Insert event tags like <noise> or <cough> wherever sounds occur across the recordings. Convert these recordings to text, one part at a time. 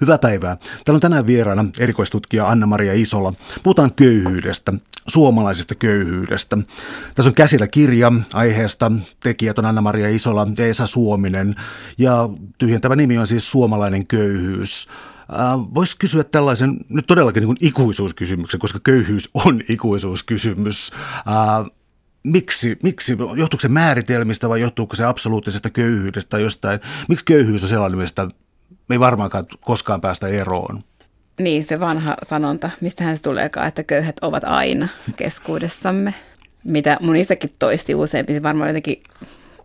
Hyvää päivää. Täällä on tänään vieraana erikoistutkija Anna-Maria Isola. Puhutaan köyhyydestä, suomalaisesta köyhyydestä. Tässä on käsillä kirja aiheesta. Tekijät on Anna-Maria Isola ja Esa Suominen. Ja tyhjentävä nimi on siis Suomalainen köyhyys. Äh, Voisi kysyä tällaisen nyt todellakin niin kuin ikuisuuskysymyksen, koska köyhyys on ikuisuuskysymys. Äh, miksi, miksi, johtuuko se määritelmistä vai johtuuko se absoluuttisesta köyhyydestä tai jostain? Miksi köyhyys on sellainen, mistä me ei varmaankaan koskaan päästä eroon. Niin, se vanha sanonta, mistähän se tuleekaan, että köyhät ovat aina keskuudessamme. Mitä mun isäkin toisti useampi, varmaan jotenkin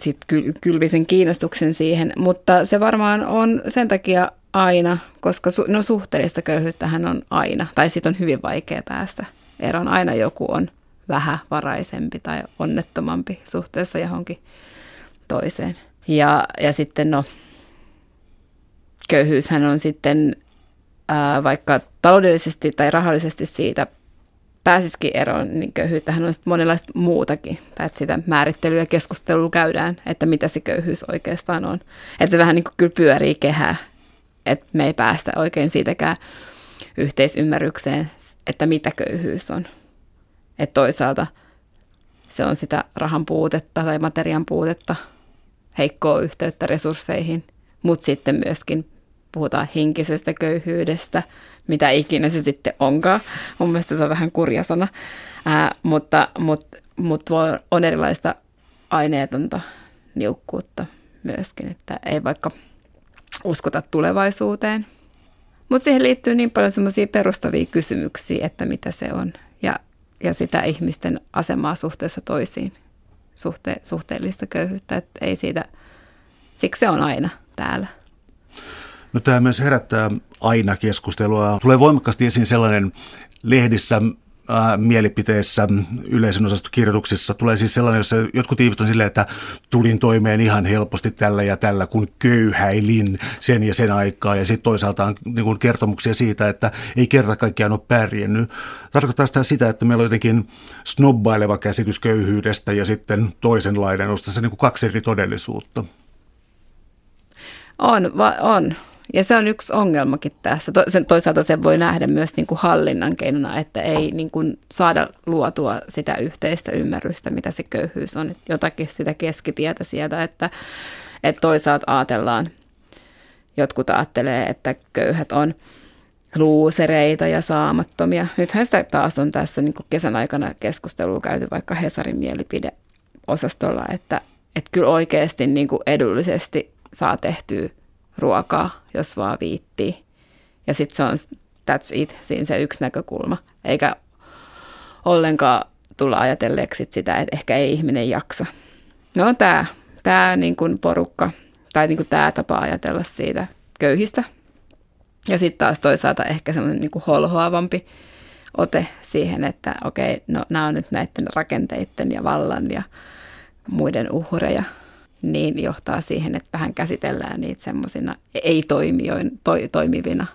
sit kylvisen kiinnostuksen siihen, mutta se varmaan on sen takia aina, koska su- no suhteellista köyhyyttähän on aina, tai siitä on hyvin vaikea päästä eroon. Aina joku on vähän varaisempi tai onnettomampi suhteessa johonkin toiseen. Ja, ja sitten no, köyhyyshän on sitten ää, vaikka taloudellisesti tai rahallisesti siitä pääsisikin eroon, niin köyhyyttähän on sitten monenlaista muutakin. Tai että sitä määrittelyä ja keskustelua käydään, että mitä se köyhyys oikeastaan on. Että se vähän niin kuin kyllä pyörii kehää, että me ei päästä oikein siitäkään yhteisymmärrykseen, että mitä köyhyys on. Että toisaalta se on sitä rahan puutetta tai materian puutetta, heikkoa yhteyttä resursseihin, mutta sitten myöskin puhutaan henkisestä köyhyydestä, mitä ikinä se sitten onkaan. Mun mielestä se on vähän kurja sana, Ää, mutta, mutta, mutta on erilaista aineetonta niukkuutta myöskin, että ei vaikka uskota tulevaisuuteen. Mutta siihen liittyy niin paljon semmoisia perustavia kysymyksiä, että mitä se on ja, ja sitä ihmisten asemaa suhteessa toisiin, suhte, suhteellista köyhyyttä, että ei siitä, siksi se on aina täällä. No tämä myös herättää aina keskustelua. Tulee voimakkaasti esiin sellainen lehdissä, mielipiteessä, yleisön osastokirjoituksissa tulee siis sellainen, jossa jotkut ihmiset on silleen, että tulin toimeen ihan helposti tällä ja tällä, kun köyhäilin sen ja sen aikaa. Ja sitten toisaalta on niin kuin kertomuksia siitä, että ei kerta kaikkiaan ole pärjännyt. Tarkoittaa sitä sitä, että meillä on jotenkin snobbaileva käsitys köyhyydestä ja sitten toisenlainen, on se niin kuin kaksi eri todellisuutta. On, va- on. Ja se on yksi ongelmakin tässä. Toisaalta se voi nähdä myös niin kuin hallinnan keinona, että ei niin kuin saada luotua sitä yhteistä ymmärrystä, mitä se köyhyys on. Että jotakin sitä keskitietä sieltä, että, että toisaalta ajatellaan, jotkut ajattelee, että köyhät on luusereita ja saamattomia. Nythän sitä taas on tässä niin kuin kesän aikana keskustelua käyty vaikka Hesarin mielipideosastolla, että, että kyllä oikeasti niin kuin edullisesti saa tehtyä ruokaa, jos vaan viittii. Ja sitten se on that's it, siinä se yksi näkökulma. Eikä ollenkaan tulla ajatelleeksi sitä, että ehkä ei ihminen jaksa. No tämä tää niin kuin porukka tai niin kuin tämä tapa ajatella siitä köyhistä. Ja sitten taas toisaalta ehkä semmoinen niin holhoavampi ote siihen, että okei, no nämä on nyt näiden rakenteiden ja vallan ja muiden uhreja – niin johtaa siihen, että vähän käsitellään niitä semmoisina ei-toimijoin, to, toimivina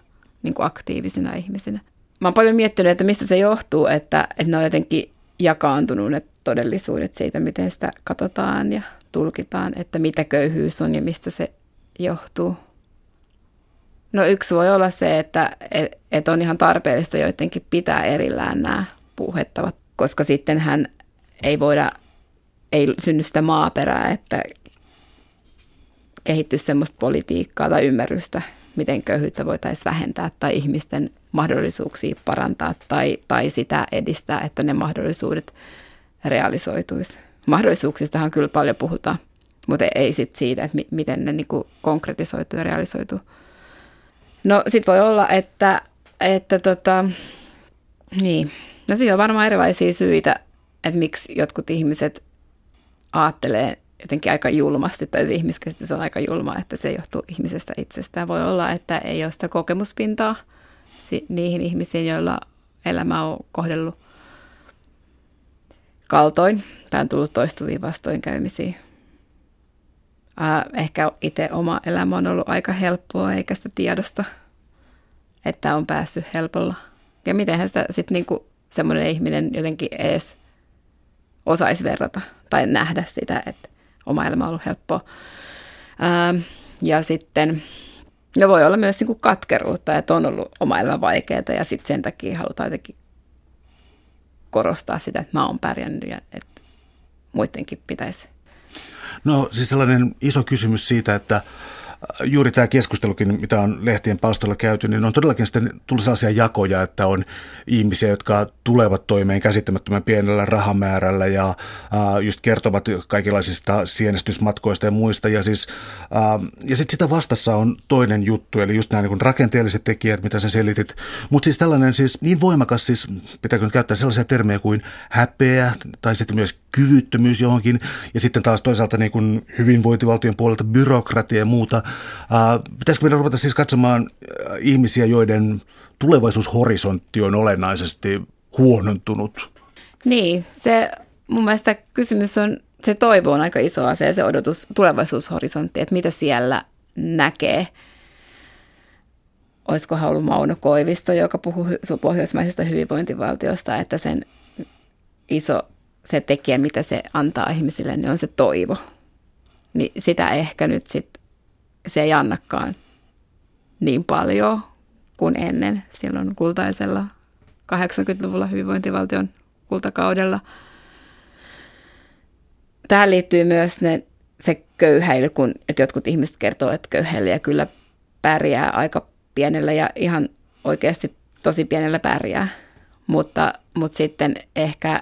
niin kuin aktiivisina ihmisinä. Mä oon paljon miettinyt, että mistä se johtuu, että, että ne on jotenkin jakaantunut ne todellisuudet siitä, miten sitä katsotaan ja tulkitaan, että mitä köyhyys on ja mistä se johtuu. No yksi voi olla se, että, että on ihan tarpeellista joidenkin pitää erillään nämä puuhettavat, koska sitten hän ei voida, ei synny sitä maaperää, että kehittyä semmoista politiikkaa tai ymmärrystä, miten köyhyyttä voitaisiin vähentää tai ihmisten mahdollisuuksia parantaa tai, tai sitä edistää, että ne mahdollisuudet realisoituisi. Mahdollisuuksistahan kyllä paljon puhutaan, mutta ei sit siitä, että miten ne niinku konkretisoituu ja realisoituu. No sit voi olla, että, että tota, niin. No siinä on varmaan erilaisia syitä, että miksi jotkut ihmiset ajattelee jotenkin aika julmasti, tai se ihmiskäsitys on aika julma, että se johtuu ihmisestä itsestään. Voi olla, että ei ole sitä kokemuspintaa niihin ihmisiin, joilla elämä on kohdellut kaltoin tai on tullut toistuvia vastoinkäymisiä. Ehkä itse oma elämä on ollut aika helppoa, eikä sitä tiedosta, että on päässyt helpolla. Ja mitenhän sitä sitten niinku semmoinen ihminen jotenkin edes osaisi verrata tai nähdä sitä, että oma elämä on ollut helppoa. Ää, ja sitten Ja voi olla myös niin kuin katkeruutta, että on ollut oma elämä vaikeaa ja sitten sen takia halutaan jotenkin korostaa sitä, että mä oon pärjännyt ja että muidenkin pitäisi. No siis sellainen iso kysymys siitä, että juuri tämä keskustelukin, mitä on lehtien palstoilla käyty, niin on todellakin sitten tullut sellaisia jakoja, että on ihmisiä, jotka tulevat toimeen käsittämättömän pienellä rahamäärällä ja äh, just kertovat kaikenlaisista sienestysmatkoista ja muista. Ja, siis, äh, ja sitten sitä vastassa on toinen juttu, eli just nämä niin rakenteelliset tekijät, mitä sä selitit. Mutta siis tällainen siis niin voimakas, siis pitääkö käyttää sellaisia termejä kuin häpeä tai sitten myös kyvyttömyys johonkin. Ja sitten taas toisaalta niin kuin hyvinvointivaltion puolelta byrokratia ja muuta – Pitäisikö meidän ruveta siis katsomaan ihmisiä, joiden tulevaisuushorisontti on olennaisesti huonontunut? Niin, se mun mielestä kysymys on, se toivo on aika iso asia, se odotus, tulevaisuushorisontti, että mitä siellä näkee. Olisiko ollut Mauno Koivisto, joka puhuu pohjoismaisesta hyvinvointivaltiosta, että sen iso se tekijä, mitä se antaa ihmisille, niin on se toivo. Niin sitä ehkä nyt sitten se ei annakaan niin paljon kuin ennen silloin kultaisella 80-luvulla hyvinvointivaltion kultakaudella. Tähän liittyy myös ne, se köyhäily, kun että jotkut ihmiset kertoo, että köyhäilijä kyllä pärjää aika pienellä ja ihan oikeasti tosi pienellä pärjää. Mutta, mutta sitten ehkä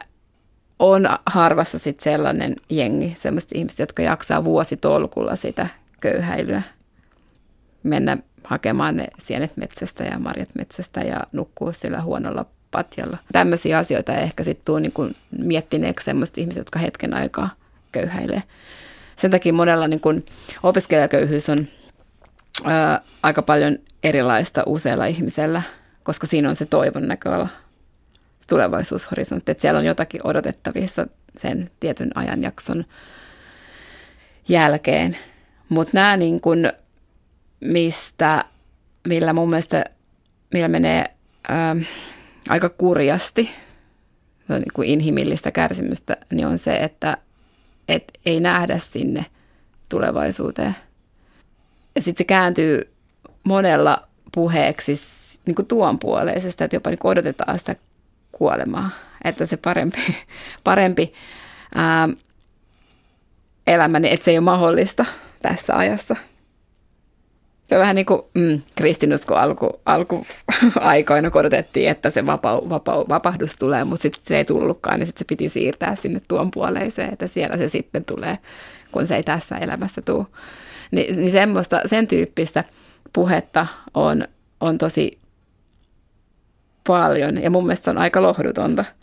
on harvassa sitten sellainen jengi, sellaiset ihmiset, jotka jaksaa vuositolkulla sitä köyhäilyä. Mennä hakemaan ne sienet metsästä ja marjat metsästä ja nukkua sillä huonolla patjalla. Tämmöisiä asioita ehkä sitten tuu niin miettineeksi sellaiset ihmiset, jotka hetken aikaa köyhäilee. Sen takia monella niin kuin opiskelijaköyhyys on ää, aika paljon erilaista useilla ihmisellä, koska siinä on se toivon näköala tulevaisuushorisontti, että siellä on jotakin odotettavissa sen tietyn ajanjakson jälkeen. Mutta nämä niin kun, mistä, millä mun mielestä, millä menee ää, ähm, aika kurjasti, niin kuin inhimillistä kärsimystä, niin on se, että et ei nähdä sinne tulevaisuuteen. Ja sitten se kääntyy monella puheeksi niin kuin tuon puoleisesta, että jopa niin odotetaan sitä kuolemaa, että se parempi, <laughs> parempi ää, elämä, niin että se ei ole mahdollista – tässä ajassa. Se on vähän niin kuin mm, kristinusko alku, alkuaikoina <laughs> korotettiin, että se vapau, vapau, vapahdus tulee, mutta sitten se ei tullutkaan, niin sitten se piti siirtää sinne tuon puoleiseen, että siellä se sitten tulee, kun se ei tässä elämässä tule. Ni, niin semmoista, sen tyyppistä puhetta on, on tosi paljon ja mun mielestä se on aika lohdutonta –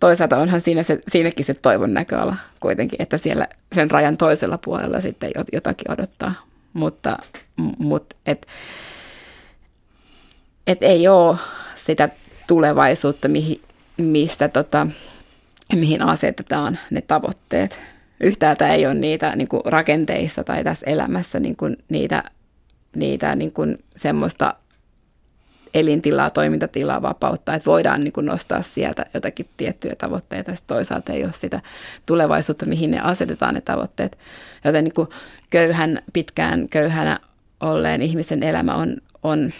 toisaalta onhan siinä se, siinäkin se toivon näköala kuitenkin, että siellä sen rajan toisella puolella sitten jotakin odottaa. Mutta, mutta et, et ei ole sitä tulevaisuutta, mihin, mistä tota, mihin asetetaan ne tavoitteet. Yhtäältä ei ole niitä niin kuin rakenteissa tai tässä elämässä niin kuin niitä, niitä niin kuin semmoista elintilaa, toimintatilaa, vapautta, että voidaan niin kuin nostaa sieltä jotakin tiettyjä tavoitteita. Sitten toisaalta ei ole sitä tulevaisuutta, mihin ne asetetaan ne tavoitteet. Joten niin kuin köyhän, pitkään köyhänä olleen ihmisen elämä on, on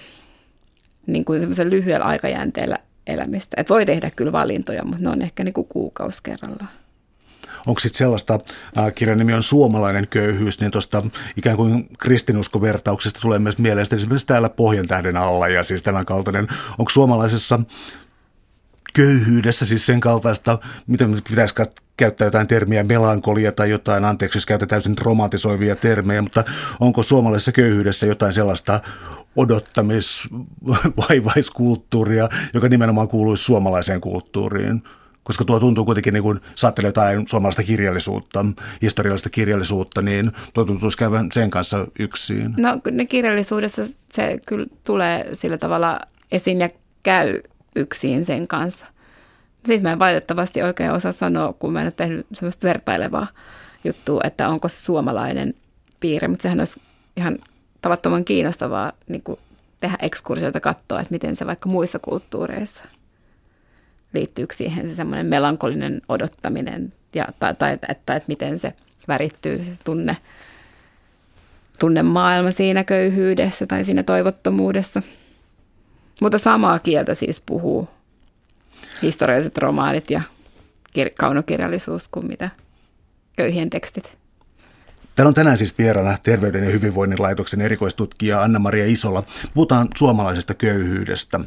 niin kuin lyhyellä aikajänteellä elämistä. Et voi tehdä kyllä valintoja, mutta ne on ehkä niin kuin kuukausi kerrallaan. Onko sitten sellaista, äh, kirjan nimi on Suomalainen köyhyys, niin tuosta ikään kuin kristinuskovertauksesta tulee myös mieleen esimerkiksi täällä Pohjan tähden alla ja siis tämän kaltainen. Onko suomalaisessa köyhyydessä siis sen kaltaista, miten pitäisi käyttää jotain termiä, melankolia tai jotain, anteeksi jos käytetään täysin romantisoivia termejä, mutta onko suomalaisessa köyhyydessä jotain sellaista odottamis- <laughs> vaivaiskulttuuria, joka nimenomaan kuuluisi suomalaiseen kulttuuriin? Koska tuo tuntuu kuitenkin, niin kuin saattelee jotain suomalaista kirjallisuutta, historiallista kirjallisuutta, niin tuo tuntuu käyvän sen kanssa yksin. No ne kirjallisuudessa se kyllä tulee sillä tavalla esiin ja käy yksin sen kanssa. Siis mä en valitettavasti oikein osaa sanoa, kun mä en ole tehnyt semmoista vertailevaa juttua, että onko se suomalainen piirre, mutta sehän olisi ihan tavattoman kiinnostavaa niin tehdä ekskursioita katsoa, että miten se vaikka muissa kulttuureissa – liittyykö siihen se semmoinen melankolinen odottaminen ja, tai, tai että, että miten se värittyy tunne, tunne maailma siinä köyhyydessä tai siinä toivottomuudessa. Mutta samaa kieltä siis puhuu historialliset romaanit ja kaunokirjallisuus kuin mitä köyhien tekstit. Täällä on tänään siis vieraana Terveyden ja hyvinvoinnin laitoksen erikoistutkija Anna-Maria Isola. Puhutaan suomalaisesta köyhyydestä.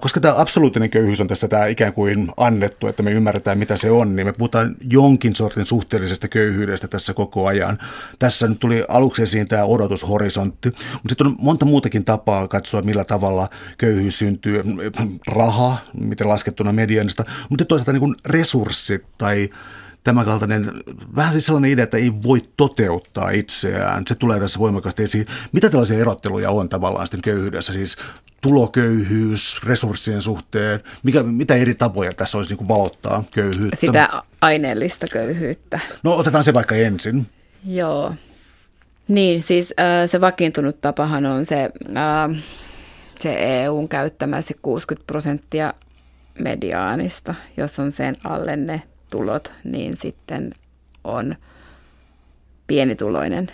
Koska tämä absoluuttinen köyhyys on tässä tämä ikään kuin annettu, että me ymmärretään mitä se on, niin me puhutaan jonkin sortin suhteellisesta köyhyydestä tässä koko ajan. Tässä nyt tuli aluksi esiin tämä odotushorisontti, mutta sitten on monta muutakin tapaa katsoa, millä tavalla köyhyys syntyy. Raha, miten laskettuna medianista, mutta toisaalta niin kuin resurssit tai tämänkaltainen, vähän siis sellainen idea, että ei voi toteuttaa itseään. Se tulee tässä voimakkaasti esiin. Mitä tällaisia erotteluja on tavallaan sitten köyhyydessä? Siis tuloköyhyys resurssien suhteen? Mikä, mitä eri tapoja tässä olisi niin kuin valottaa köyhyyttä? Sitä aineellista köyhyyttä. No otetaan se vaikka ensin. Joo. Niin, siis äh, se vakiintunut tapahan on se, äh, se EUn käyttämä se 60 prosenttia mediaanista, jos on sen alle ne tulot, niin sitten on pienituloinen.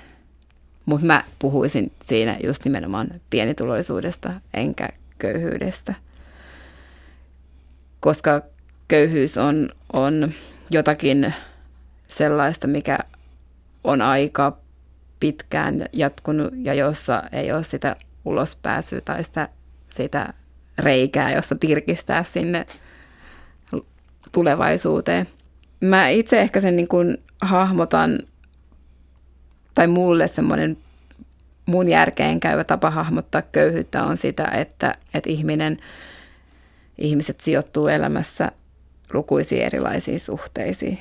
Mutta mä puhuisin siinä just nimenomaan pienituloisuudesta enkä köyhyydestä. Koska köyhyys on, on jotakin sellaista, mikä on aika pitkään jatkunut ja jossa ei ole sitä ulospääsyä tai sitä, sitä reikää, josta tirkistää sinne tulevaisuuteen. Mä itse ehkä sen niin kuin hahmotan, tai mulle semmoinen mun järkeen käyvä tapa hahmottaa köyhyyttä on sitä, että, että ihminen, ihmiset sijoittuu elämässä lukuisiin erilaisiin suhteisiin.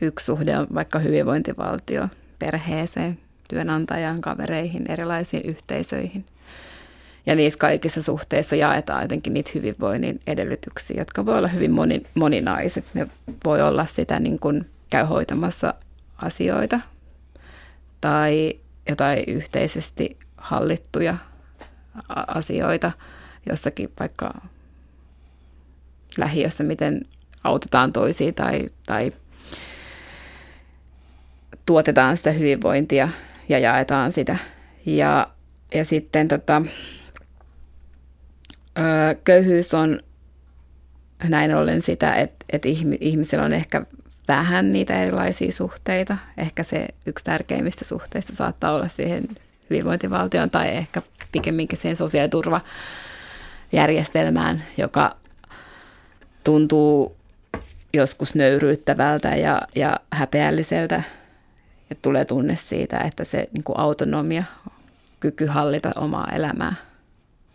Yksi suhde on vaikka hyvinvointivaltio, perheeseen, työnantajaan, kavereihin, erilaisiin yhteisöihin. Ja niissä kaikissa suhteissa jaetaan jotenkin niitä hyvinvoinnin edellytyksiä, jotka voi olla hyvin moni, moninaiset. Ne voi olla sitä niin kuin käy hoitamassa asioita tai jotain yhteisesti hallittuja asioita jossakin vaikka lähiössä, miten autetaan toisia tai, tai tuotetaan sitä hyvinvointia ja jaetaan sitä. Ja, ja sitten tota, köyhyys on näin ollen sitä, että, että ihmisellä on ehkä vähän niitä erilaisia suhteita. Ehkä se yksi tärkeimmistä suhteista saattaa olla siihen hyvinvointivaltioon tai ehkä pikemminkin siihen sosiaaliturvajärjestelmään, joka tuntuu joskus nöyryyttävältä ja, ja häpeälliseltä. Ja tulee tunne siitä, että se niin kuin autonomia, kyky hallita omaa elämää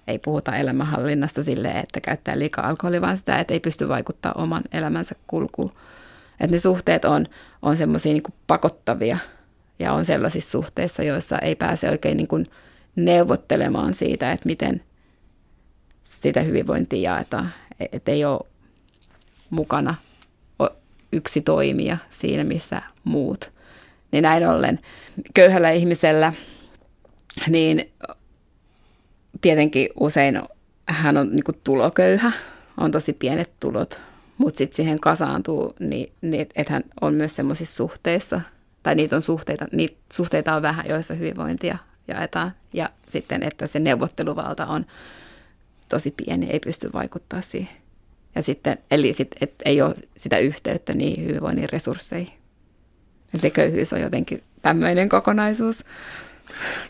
ei puhuta elämänhallinnasta silleen, että käyttää liikaa alkoholia, vaan sitä, että ei pysty vaikuttaa oman elämänsä kulkuun. Että ne suhteet on, on semmoisia niin pakottavia ja on sellaisissa suhteissa, joissa ei pääse oikein niin kuin neuvottelemaan siitä, että miten sitä hyvinvointia jaetaan. Että ei ole mukana yksi toimija siinä, missä muut. Niin näin ollen köyhällä ihmisellä niin tietenkin usein hän on niin tuloköyhä, on tosi pienet tulot, mutta sitten siihen kasaantuu, niin, niin että hän on myös semmoisissa suhteissa, tai niitä on suhteita, niitä suhteita on vähän, joissa hyvinvointia jaetaan, ja sitten, että se neuvotteluvalta on tosi pieni, ei pysty vaikuttaa siihen. Ja sitten, eli sit, et ei ole sitä yhteyttä niin hyvinvoinnin resursseihin. Ja se köyhyys on jotenkin tämmöinen kokonaisuus.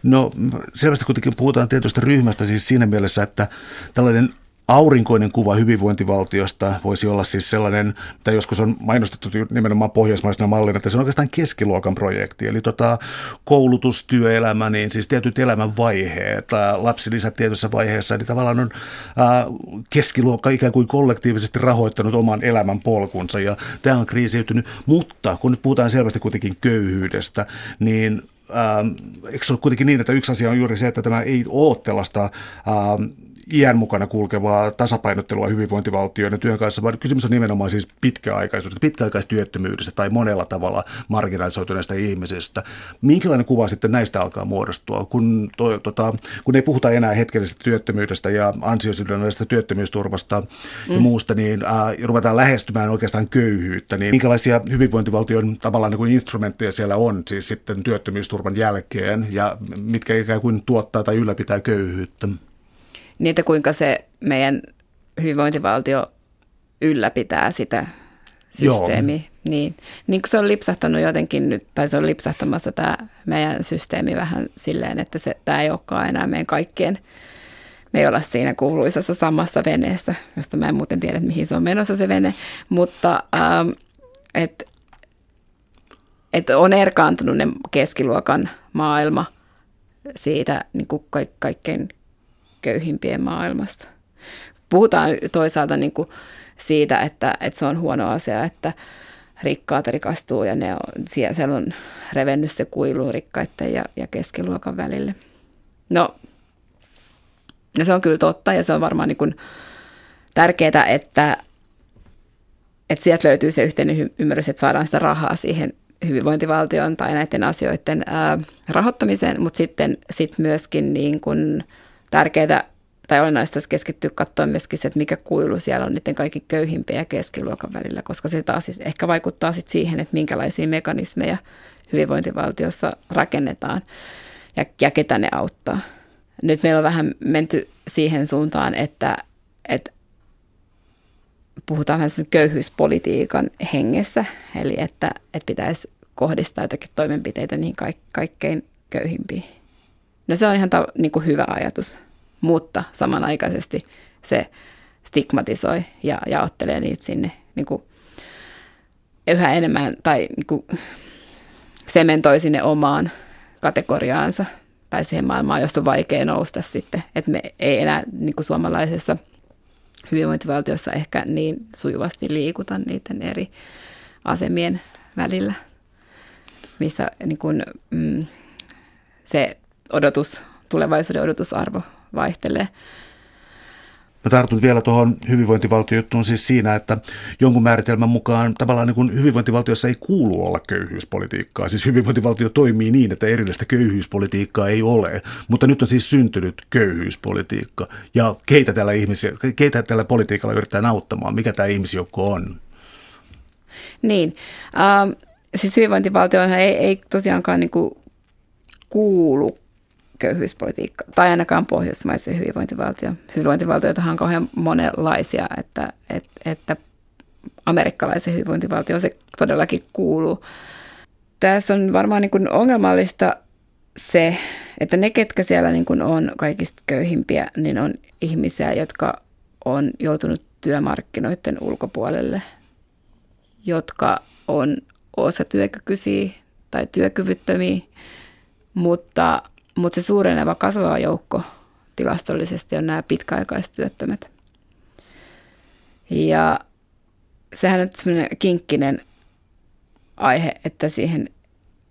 No selvästi kuitenkin puhutaan tietystä ryhmästä siis siinä mielessä, että tällainen aurinkoinen kuva hyvinvointivaltiosta voisi olla siis sellainen, mitä joskus on mainostettu nimenomaan pohjoismaisena mallina, että se on oikeastaan keskiluokan projekti. Eli tota, koulutus, työelämä, niin siis tietyt elämänvaiheet, lapsilisät tietyssä vaiheessa, niin tavallaan on ää, keskiluokka ikään kuin kollektiivisesti rahoittanut oman elämän polkunsa ja tämä on kriisiytynyt. Mutta kun nyt puhutaan selvästi kuitenkin köyhyydestä, niin ähm, eikö se ole kuitenkin niin, että yksi asia on juuri se, että tämä ei ole tällaista ähm, iän mukana kulkevaa tasapainottelua hyvinvointivaltioiden työn kanssa, vaan kysymys on nimenomaan siis pitkäaikaisuudesta, pitkäaikaistyöttömyydestä tai monella tavalla marginalisoituneista ihmisistä. Minkälainen kuva sitten näistä alkaa muodostua, kun, to, tota, kun ei puhuta enää hetkellisestä työttömyydestä ja ansiosidonnaisesta työttömyysturvasta mm. ja muusta, niin äh, ruvetaan lähestymään oikeastaan köyhyyttä, niin minkälaisia hyvinvointivaltion tavallaan niin kuin instrumentteja siellä on siis sitten työttömyysturvan jälkeen ja mitkä ikään kuin tuottaa tai ylläpitää köyhyyttä? Niin, että kuinka se meidän hyvinvointivaltio ylläpitää sitä systeemiä. Joo. Niin, niin se on lipsahtanut jotenkin nyt, tai se on lipsahtamassa tämä meidän systeemi vähän silleen, että se, tämä ei olekaan enää meidän kaikkien, me ei olla siinä kuuluisassa samassa veneessä, josta mä en muuten tiedä, mihin se on menossa se vene, mutta ähm, että et on erkaantunut ne keskiluokan maailma siitä niin kuin kaikkein köyhimpien maailmasta. Puhutaan toisaalta niin kuin siitä, että, että se on huono asia, että rikkaat rikastuu ja ne on, siellä on revennyt se kuilu rikkaiden ja, ja keskiluokan välille. No, ja se on kyllä totta ja se on varmaan niin kuin tärkeää, että, että sieltä löytyy se yhteinen ymmärrys, että saadaan sitä rahaa siihen hyvinvointivaltion tai näiden asioiden ää, rahoittamiseen, mutta sitten sit myöskin niin kuin tärkeää tai olennaista keskittyä katsoa myöskin se, että mikä kuilu siellä on niiden kaikki köyhimpien ja keskiluokan välillä, koska se taas siis ehkä vaikuttaa sitten siihen, että minkälaisia mekanismeja hyvinvointivaltiossa rakennetaan ja, ja ketä ne auttaa. Nyt meillä on vähän menty siihen suuntaan, että, että puhutaan vähän köyhyyspolitiikan hengessä, eli että, että pitäisi kohdistaa jotakin toimenpiteitä niihin kaikkein köyhimpiin. No se on ihan ta, niin kuin hyvä ajatus, mutta samanaikaisesti se stigmatisoi ja jaottelee niitä sinne niin kuin yhä enemmän tai niin kuin sementoi sinne omaan kategoriaansa tai siihen maailmaan, josta on vaikea nousta sitten. Että me ei enää niin kuin suomalaisessa hyvinvointivaltiossa ehkä niin sujuvasti liikuta niiden eri asemien välillä, missä niin kuin, mm, se odotus, tulevaisuuden odotusarvo vaihtelee. Mä tartun vielä tuohon hyvinvointivaltiojuttuun siis siinä, että jonkun määritelmän mukaan tavallaan niin kuin hyvinvointivaltiossa ei kuulu olla köyhyyspolitiikkaa. Siis hyvinvointivaltio toimii niin, että erillistä köyhyyspolitiikkaa ei ole, mutta nyt on siis syntynyt köyhyyspolitiikka. Ja keitä tällä, ihmisiä, keitä tällä politiikalla yritetään auttamaan? Mikä tämä ihmisjoukko on? Niin, äh, siis hyvinvointivaltio ei, ei tosiaankaan niin kuin kuulu köyhyyspolitiikka, tai ainakaan pohjoismaisen hyvinvointivaltio. Hyvinvointivaltioita on kauhean monenlaisia, että, että, että amerikkalaisen hyvinvointivaltio se todellakin kuuluu. Tässä on varmaan niin kuin ongelmallista se, että ne, ketkä siellä niin kuin on kaikista köyhimpiä, niin on ihmisiä, jotka on joutunut työmarkkinoiden ulkopuolelle, jotka on osatyökykyisiä tai työkyvyttömiä, mutta mutta se suureneva kasvava joukko tilastollisesti on nämä pitkäaikaistyöttömät. Ja sehän on semmoinen kinkkinen aihe, että siihen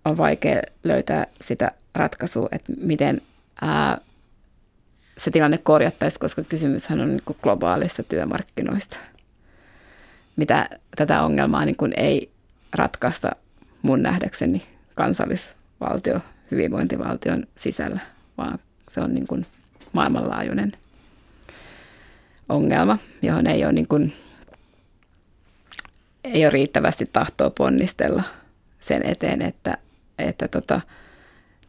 on vaikea löytää sitä ratkaisua, että miten ää, se tilanne korjattaisiin, koska kysymyshän on niin globaalista työmarkkinoista. Mitä tätä ongelmaa niin kuin ei ratkaista mun nähdäkseni kansallisvaltio hyvinvointivaltion sisällä, vaan se on niin kuin maailmanlaajuinen ongelma, johon ei ole, niin kuin, ei ole riittävästi tahtoa ponnistella sen eteen, että, että tota,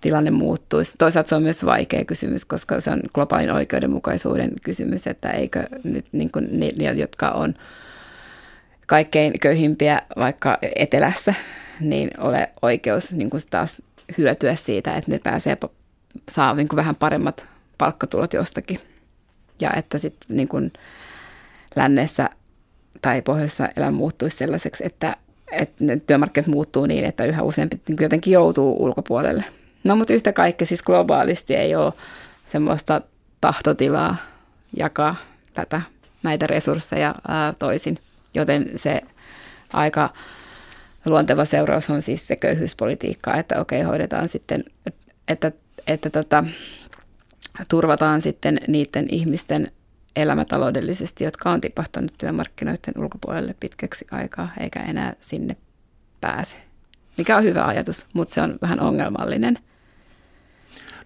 tilanne muuttuisi. Toisaalta se on myös vaikea kysymys, koska se on globaalin oikeudenmukaisuuden kysymys, että eikö nyt niin kuin niillä, jotka on kaikkein köyhimpiä vaikka etelässä, niin ole oikeus niin kuin taas hyötyä siitä, että ne pääsee, saa niin kuin vähän paremmat palkkatulot jostakin. Ja että sitten niin kuin lännessä tai pohjoisessa elämä muuttuisi sellaiseksi, että, että ne työmarkkinat muuttuu niin, että yhä useampi niin jotenkin joutuu ulkopuolelle. No mutta yhtä kaikki siis globaalisti ei ole semmoista tahtotilaa jakaa tätä, näitä resursseja ää, toisin, joten se aika luonteva seuraus on siis se köyhyyspolitiikka, että okei, hoidetaan sitten, että, että, että tota, turvataan sitten niiden ihmisten elämätaloudellisesti, jotka on tipahtanut työmarkkinoiden ulkopuolelle pitkäksi aikaa, eikä enää sinne pääse. Mikä on hyvä ajatus, mutta se on vähän ongelmallinen.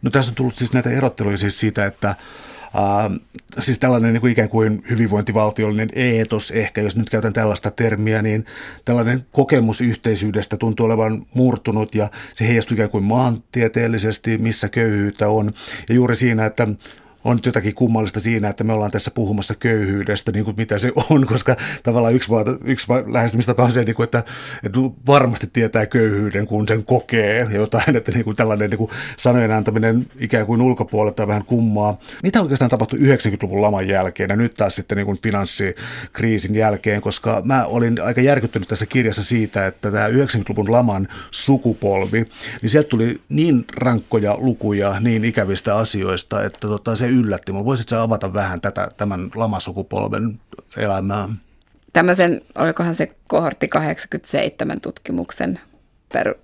No tässä on tullut siis näitä erotteluja siis siitä, että Uh, siis tällainen niin kuin ikään kuin hyvinvointivaltiollinen eetos ehkä, jos nyt käytän tällaista termiä, niin tällainen kokemus yhteisyydestä tuntuu olevan murtunut ja se heijastuu ikään kuin maantieteellisesti, missä köyhyyttä on. Ja juuri siinä, että on jotakin kummallista siinä, että me ollaan tässä puhumassa köyhyydestä, niin kuin mitä se on, <laughs> koska tavallaan yksi, yksi lähestymistapa on se, niin kuin, että, että varmasti tietää köyhyyden, kun sen kokee jotain, että niin kuin tällainen niin kuin sanojen antaminen ikään kuin ulkopuolelta on vähän kummaa. Mitä oikeastaan tapahtui 90-luvun laman jälkeen ja nyt taas sitten niin kuin finanssikriisin jälkeen, koska mä olin aika järkyttynyt tässä kirjassa siitä, että tämä 90-luvun laman sukupolvi, niin sieltä tuli niin rankkoja lukuja niin ikävistä asioista, että tota, se yllätti minua. Voisitko avata vähän tätä, tämän lamasukupolven elämää? Tämmöisen, olikohan se kohortti 87 tutkimuksen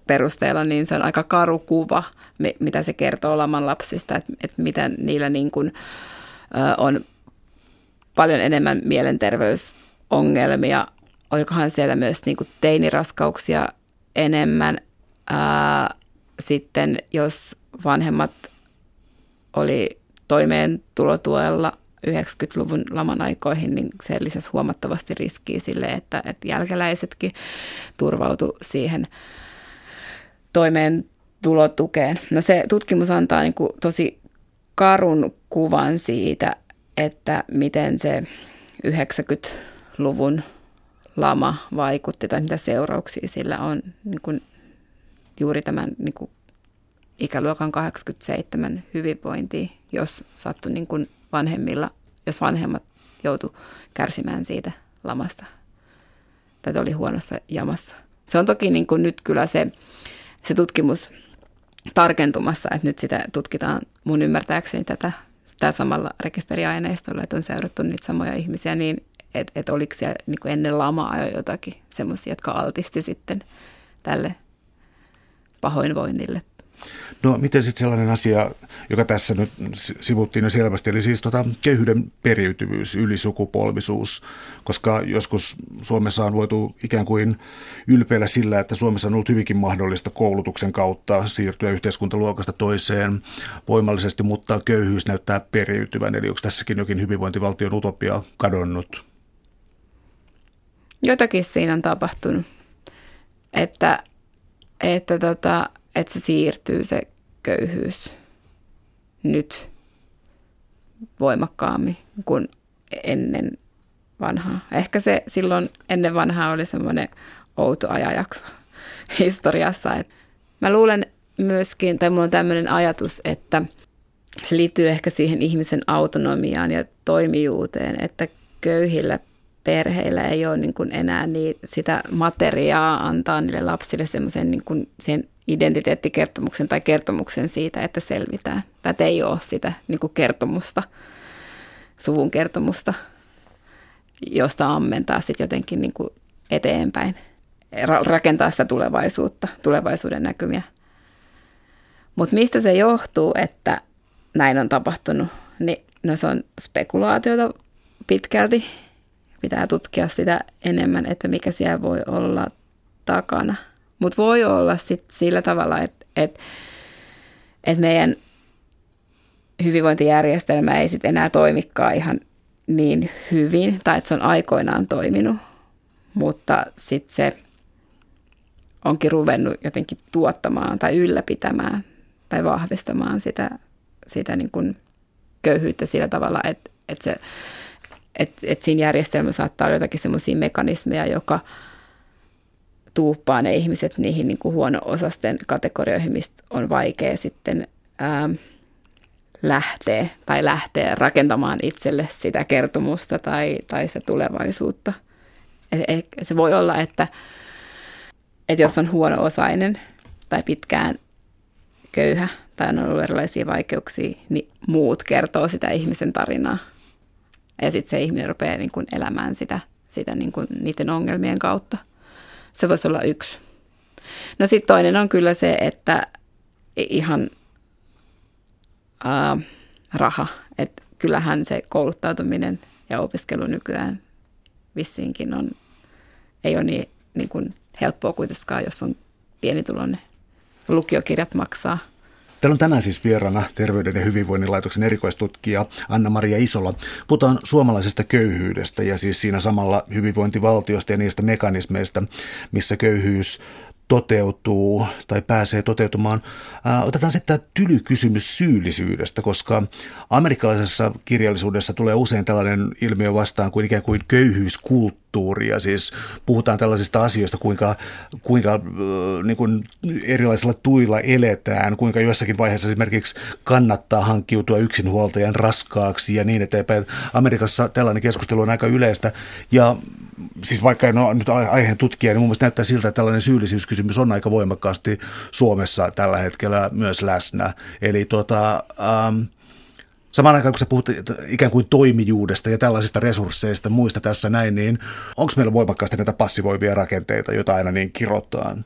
perusteella, niin se on aika karu kuva, mitä se kertoo laman lapsista, että, että miten niillä niin kuin, on paljon enemmän mielenterveysongelmia. Olikohan siellä myös niin kuin teiniraskauksia enemmän. Ää, sitten jos vanhemmat oli toimeentulotuella 90-luvun laman aikoihin, niin se lisäsi huomattavasti riskiä sille, että, että jälkeläisetkin turvautu siihen toimeentulotukeen. No se tutkimus antaa niin kuin tosi karun kuvan siitä, että miten se 90-luvun lama vaikutti tai mitä seurauksia sillä on niin kuin juuri tämän niin kuin ikäluokan 87 hyvinvointia, jos sattui niin kuin vanhemmilla, jos vanhemmat joutu kärsimään siitä lamasta tai oli huonossa jamassa. Se on toki niin kuin nyt kyllä se, se tutkimus tarkentumassa, että nyt sitä tutkitaan mun ymmärtääkseni tätä, tätä samalla rekisteriaineistolla, että on seurattu niitä samoja ihmisiä, niin että et oliko siellä niin kuin ennen lamaa jo jotakin semmoisia, jotka altisti sitten tälle pahoinvoinnille No miten sitten sellainen asia, joka tässä nyt sivuttiin jo selvästi, eli siis tota, köyhyyden periytyvyys, ylisukupolvisuus, koska joskus Suomessa on voitu ikään kuin ylpeillä sillä, että Suomessa on ollut hyvinkin mahdollista koulutuksen kautta siirtyä yhteiskuntaluokasta toiseen voimallisesti, mutta köyhyys näyttää periytyvän, eli onko tässäkin jokin hyvinvointivaltion utopia kadonnut? Jotakin siinä on tapahtunut, että, että tota, että se siirtyy se köyhyys nyt voimakkaammin kuin ennen vanhaa. Ehkä se silloin ennen vanhaa oli semmoinen outo ajanjakso historiassa. Mä luulen myöskin, tai mulla on tämmöinen ajatus, että se liittyy ehkä siihen ihmisen autonomiaan ja toimijuuteen, että köyhillä perheillä ei ole niin kuin enää niin sitä materiaa antaa niille lapsille semmoisen niin sen identiteettikertomuksen tai kertomuksen siitä, että selvitään. Tai ei ole sitä niin kuin kertomusta, suvun kertomusta, josta ammentaa sitten jotenkin niin kuin eteenpäin, rakentaa sitä tulevaisuutta, tulevaisuuden näkymiä. Mutta mistä se johtuu, että näin on tapahtunut, niin no se on spekulaatiota pitkälti. Pitää tutkia sitä enemmän, että mikä siellä voi olla takana – mutta voi olla sit sillä tavalla, että et, et meidän hyvinvointijärjestelmä ei sitten enää toimikaan ihan niin hyvin, tai että se on aikoinaan toiminut, mutta sitten se onkin ruvennut jotenkin tuottamaan tai ylläpitämään tai vahvistamaan sitä, sitä niin kuin köyhyyttä sillä tavalla, että, että, se, että, että siinä järjestelmässä saattaa olla jotakin semmoisia mekanismeja, joka – tuuppaa ne ihmiset niihin niin kuin huono-osasten kategorioihin, mistä on vaikea sitten ää, lähteä tai lähteä rakentamaan itselle sitä kertomusta tai, tai se tulevaisuutta. Et, se voi olla, että, että jos on huono-osainen tai pitkään köyhä tai on ollut erilaisia vaikeuksia, niin muut kertoo sitä ihmisen tarinaa. Ja sitten se ihminen rupeaa niin kuin elämään sitä, sitä niin kuin niiden ongelmien kautta. Se voisi olla yksi. No sitten toinen on kyllä se, että ihan äh, raha. Että kyllähän se kouluttautuminen ja opiskelu nykyään vissiinkin on, ei ole niin, niin kuin helppoa kuitenkaan, jos on pienituloinen. Lukiokirjat maksaa. Täällä on tänään siis vieraana Terveyden ja hyvinvoinnin laitoksen erikoistutkija Anna-Maria Isola. Puhutaan suomalaisesta köyhyydestä ja siis siinä samalla hyvinvointivaltiosta ja niistä mekanismeista, missä köyhyys toteutuu tai pääsee toteutumaan. Ää, otetaan sitten tämä tylykysymys syyllisyydestä, koska amerikkalaisessa kirjallisuudessa tulee usein tällainen ilmiö vastaan kuin ikään kuin köyhyyskulttuuri. Ja siis puhutaan tällaisista asioista, kuinka, kuinka niin kuin erilaisilla tuilla eletään, kuinka jossakin vaiheessa esimerkiksi kannattaa hankkiutua yksinhuoltajan raskaaksi ja niin eteenpäin. Amerikassa tällainen keskustelu on aika yleistä. Ja siis vaikka en ole nyt aiheen tutkija, niin mun mielestä näyttää siltä, että tällainen syyllisyyskysymys on aika voimakkaasti Suomessa tällä hetkellä myös läsnä. Eli tuota, ähm, Samaan aikaan, kun sä puhut ikään kuin toimijuudesta ja tällaisista resursseista muista tässä näin, niin onko meillä voimakkaasti näitä passivoivia rakenteita, joita aina niin kirotaan?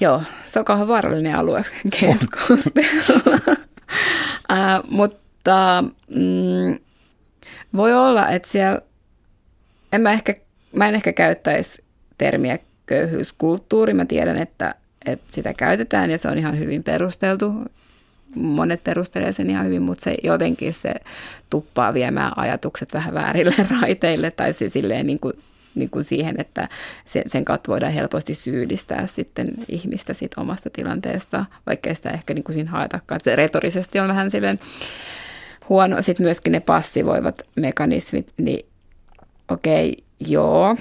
Joo, se on kauhean vaarallinen alue keskustella. <laughs> äh, mutta mm, voi olla, että siellä, en mä ehkä mä en ehkä käyttäisi termiä köyhyyskulttuuri. Mä tiedän, että, että sitä käytetään ja se on ihan hyvin perusteltu. Monet perustelee sen ihan hyvin, mutta se jotenkin se tuppaa viemään ajatukset vähän väärille <laughs> raiteille tai se silleen niin kuin, niin kuin siihen, että sen, kautta voidaan helposti syyllistää sitten ihmistä siitä omasta tilanteesta, vaikka sitä ehkä niin kuin siinä haetakaan. Se retorisesti on vähän silleen huono. Sitten myöskin ne passivoivat mekanismit, niin okei, okay, Joo,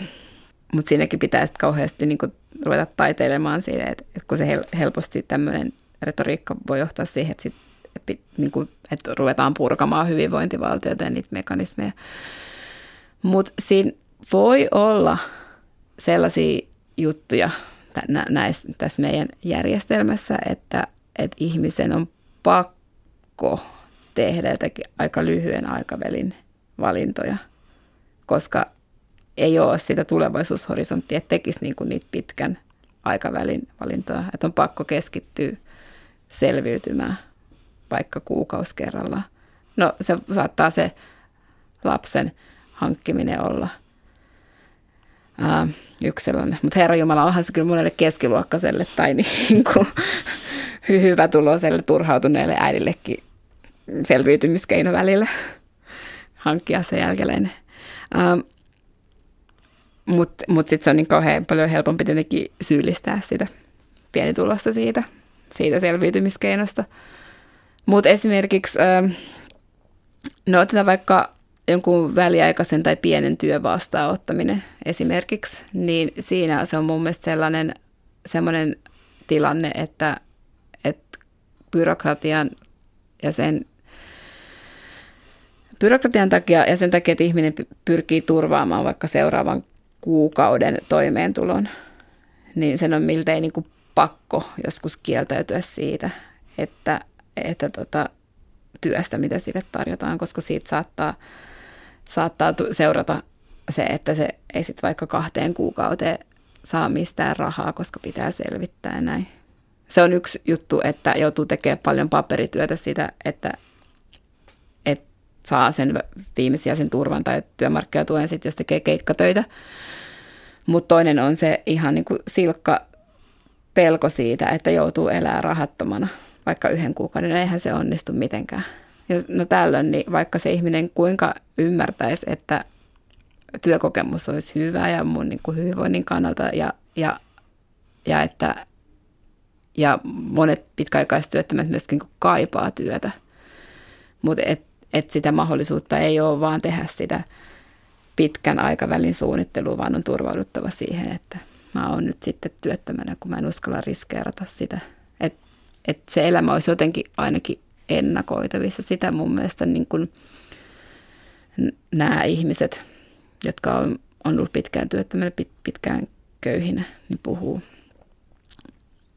mutta siinäkin pitää sitten kauheasti niin kuin ruveta taiteilemaan että, että kun se helposti tämmöinen retoriikka voi johtaa siihen, että, sit, niin kuin, että ruvetaan purkamaan hyvinvointivaltiota ja niitä mekanismeja. Mutta siinä voi olla sellaisia juttuja näissä, tässä meidän järjestelmässä, että, että ihmisen on pakko tehdä jotakin aika lyhyen aikavälin valintoja, koska ei ole sitä tulevaisuushorisonttia, että tekisi niin kuin niitä pitkän aikavälin valintoja, että on pakko keskittyä selviytymään vaikka kuukausi kerrallaan. No se saattaa se lapsen hankkiminen olla ää, yksi sellainen, mutta Herra Jumala onhan se kyllä monelle keskiluokkaiselle tai niin kuin hyvä tuloselle turhautuneelle äidillekin selviytymiskeino välillä hankkia se jälkeläinen. Mutta mut sitten se on niin kauhean paljon helpompi tietenkin syyllistää sitä pienitulosta siitä, siitä selviytymiskeinosta. Mutta esimerkiksi, ähm, no otetaan vaikka jonkun väliaikaisen tai pienen työn vastaanottaminen esimerkiksi, niin siinä se on mun mielestä sellainen semmoinen tilanne, että, että byrokratian ja sen byrokratian takia ja sen takia, että ihminen pyrkii turvaamaan vaikka seuraavan kuukauden toimeentulon, niin sen on miltei niin kuin pakko joskus kieltäytyä siitä, että, että tota, työstä, mitä sille tarjotaan, koska siitä saattaa, saattaa seurata se, että se ei sitten vaikka kahteen kuukauteen saa mistään rahaa, koska pitää selvittää ja näin. Se on yksi juttu, että joutuu tekemään paljon paperityötä sitä, että, että saa sen viimesijaisen turvan tai työmarkkinatuen sitten, jos tekee keikkatöitä. Mutta toinen on se ihan niin kuin silkka pelko siitä, että joutuu elämään rahattomana vaikka yhden kuukauden. Eihän se onnistu mitenkään. no tällöin, niin vaikka se ihminen kuinka ymmärtäisi, että työkokemus olisi hyvä ja mun niin kuin hyvinvoinnin kannalta ja, ja, ja että ja monet pitkäaikaistyöttömät myöskin kaipaa työtä, mutta et, et sitä mahdollisuutta ei ole vaan tehdä sitä pitkän aikavälin suunnittelu, vaan on turvauduttava siihen, että mä oon nyt sitten työttömänä, kun mä en uskalla riskeerata sitä. Että et se elämä olisi jotenkin ainakin ennakoitavissa. Sitä mun mielestä niin kuin nämä ihmiset, jotka on, on ollut pitkään työttömänä, pitkään köyhinä, niin puhuu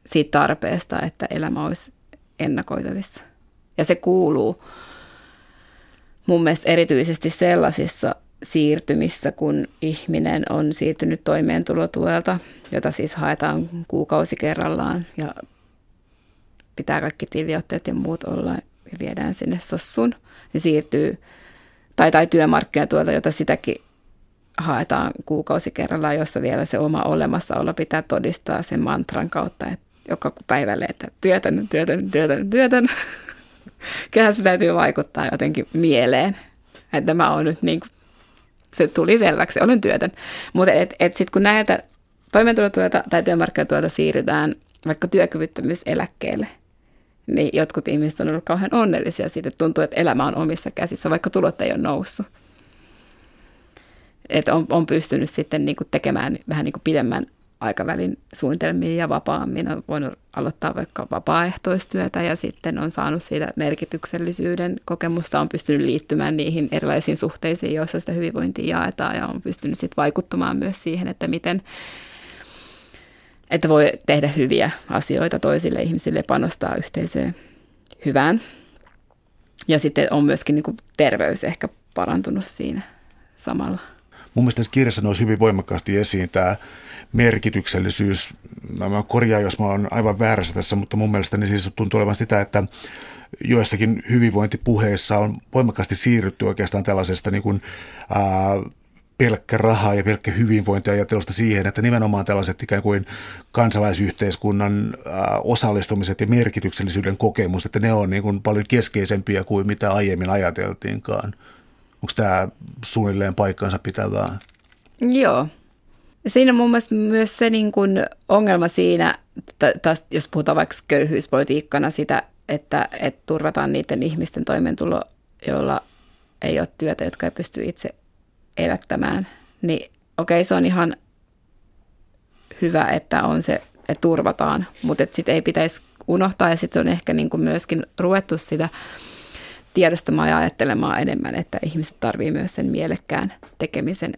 siitä tarpeesta, että elämä olisi ennakoitavissa. Ja se kuuluu mun mielestä erityisesti sellaisissa siirtymissä, kun ihminen on siirtynyt toimeentulotuelta, jota siis haetaan kuukausi kerrallaan ja pitää kaikki tiliotteet ja muut olla ja viedään sinne sossuun, niin siirtyy tai, tai työmarkkinatuelta, jota sitäkin haetaan kuukausi kerrallaan, jossa vielä se oma olemassaolo pitää todistaa sen mantran kautta, että joka päivälle, että työtän, työtän, työtän, työtän. <laughs> Kyllähän se täytyy vaikuttaa jotenkin mieleen, että mä oon nyt niin kuin, se tuli selväksi, olen työtön. Mutta et, et sitten kun näiltä toimeentulotuelta tai työmarkkinatuelta siirrytään vaikka työkyvyttömyyseläkkeelle, niin jotkut ihmiset on ollut kauhean onnellisia siitä, että tuntuu, että elämä on omissa käsissä, vaikka tulot ei ole noussut. Että on, on pystynyt sitten niin kuin tekemään vähän niin kuin pidemmän aikavälin suunnitelmia ja vapaammin. On voinut aloittaa vaikka vapaaehtoistyötä ja sitten on saanut siitä merkityksellisyyden kokemusta, on pystynyt liittymään niihin erilaisiin suhteisiin, joissa sitä hyvinvointia jaetaan ja on pystynyt sitten vaikuttamaan myös siihen, että miten että voi tehdä hyviä asioita toisille ihmisille panostaa yhteiseen hyvään. Ja sitten on myöskin niin kuin terveys ehkä parantunut siinä samalla. Mun mielestä tässä kirjassa nousi hyvin voimakkaasti esiin tämä merkityksellisyys. Mä korjaan, jos mä oon aivan väärässä tässä, mutta mun mielestä niin siis tuntuu olevan sitä, että joissakin hyvinvointipuheissa on voimakkaasti siirrytty oikeastaan tällaisesta niin kuin, ää, pelkkä raha ja pelkkä hyvinvointiajattelusta siihen, että nimenomaan tällaiset ikään kuin kansalaisyhteiskunnan osallistumiset ja merkityksellisyyden kokemus, että ne on niin kuin paljon keskeisempiä kuin mitä aiemmin ajateltiinkaan. Onko tämä suunnilleen paikkansa pitävää? Joo. Siinä on mun mielestä myös se niin kuin ongelma siinä, taas jos puhutaan vaikka köyhyyspolitiikkana sitä, että, että turvataan niiden ihmisten toimeentulo, joilla ei ole työtä, jotka ei pysty itse elättämään, niin okei, se on ihan hyvä, että on se, että turvataan, mutta sitten ei pitäisi unohtaa ja sitten on ehkä niin kuin myöskin ruvettu sitä tiedostamaan ja ajattelemaan enemmän, että ihmiset tarvii myös sen mielekkään tekemisen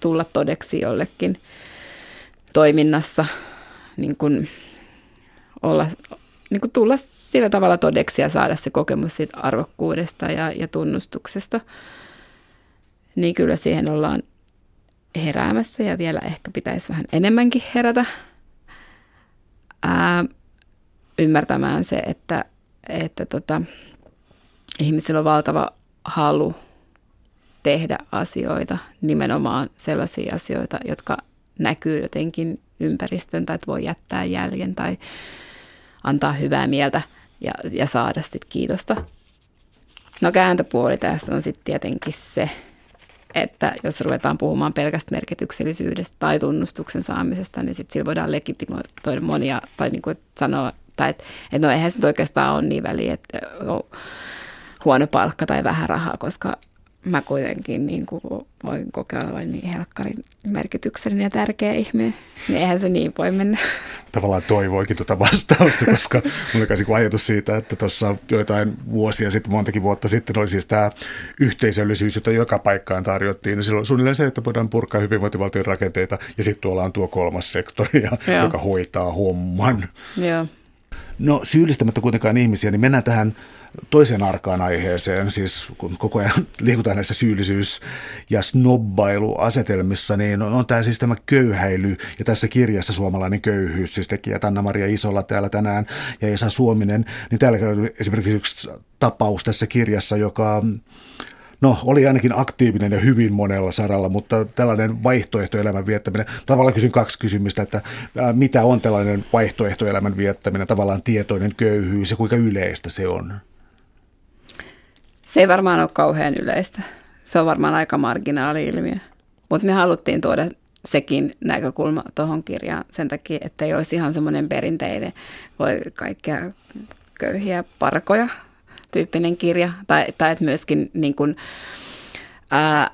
tulla todeksi jollekin toiminnassa, niin kuin olla, niin kuin tulla sillä tavalla todeksi ja saada se kokemus siitä arvokkuudesta ja, ja tunnustuksesta niin kyllä siihen ollaan heräämässä ja vielä ehkä pitäisi vähän enemmänkin herätä ää, ymmärtämään se, että, että tota, ihmisillä on valtava halu tehdä asioita, nimenomaan sellaisia asioita, jotka näkyy jotenkin ympäristön tai että voi jättää jäljen tai antaa hyvää mieltä ja, ja saada sitten kiitosta. No kääntöpuoli tässä on sitten tietenkin se, että jos ruvetaan puhumaan pelkästä merkityksellisyydestä tai tunnustuksen saamisesta, niin sitten sillä voidaan legitimoida monia, tai niin kuin sanoa, tai että, että no eihän se oikeastaan ole niin väliä, että huono palkka tai vähän rahaa, koska mä kuitenkin niin kuin voin kokea olevan niin helkkarin merkityksellinen ja tärkeä ihminen, niin eihän se niin voi mennä. Tavallaan toivoikin tuota vastausta, <laughs> koska mulla oli ajatus siitä, että tuossa joitain vuosia sitten, montakin vuotta sitten oli siis tämä yhteisöllisyys, jota joka paikkaan tarjottiin. Ja silloin suunnilleen se, että voidaan purkaa hyvinvointivaltion rakenteita ja sitten tuolla on tuo kolmas sektori, joka hoitaa homman. Joo. No syyllistämättä kuitenkaan ihmisiä, niin mennään tähän toiseen arkaan aiheeseen, siis kun koko ajan <laughs> liikutaan näissä syyllisyys- ja snobbailuasetelmissa, niin on, on tämä siis tämä köyhäily ja tässä kirjassa suomalainen köyhyys, siis tekijät Anna-Maria Isolla täällä tänään ja Esa Suominen, niin täällä esimerkiksi yksi tapaus tässä kirjassa, joka no, oli ainakin aktiivinen ja hyvin monella saralla, mutta tällainen vaihtoehtoelämän viettäminen, tavallaan kysyn kaksi kysymystä, että mitä on tällainen vaihtoehtoelämän viettäminen, tavallaan tietoinen köyhyys ja kuinka yleistä se on? Se ei varmaan ole kauhean yleistä. Se on varmaan aika marginaali ilmiö. Mutta me haluttiin tuoda sekin näkökulma tuohon kirjaan sen takia, että ei olisi ihan semmoinen perinteinen, voi kaikkia köyhiä parkoja tyyppinen kirja. Tai, tai että myöskin niin kuin, ää,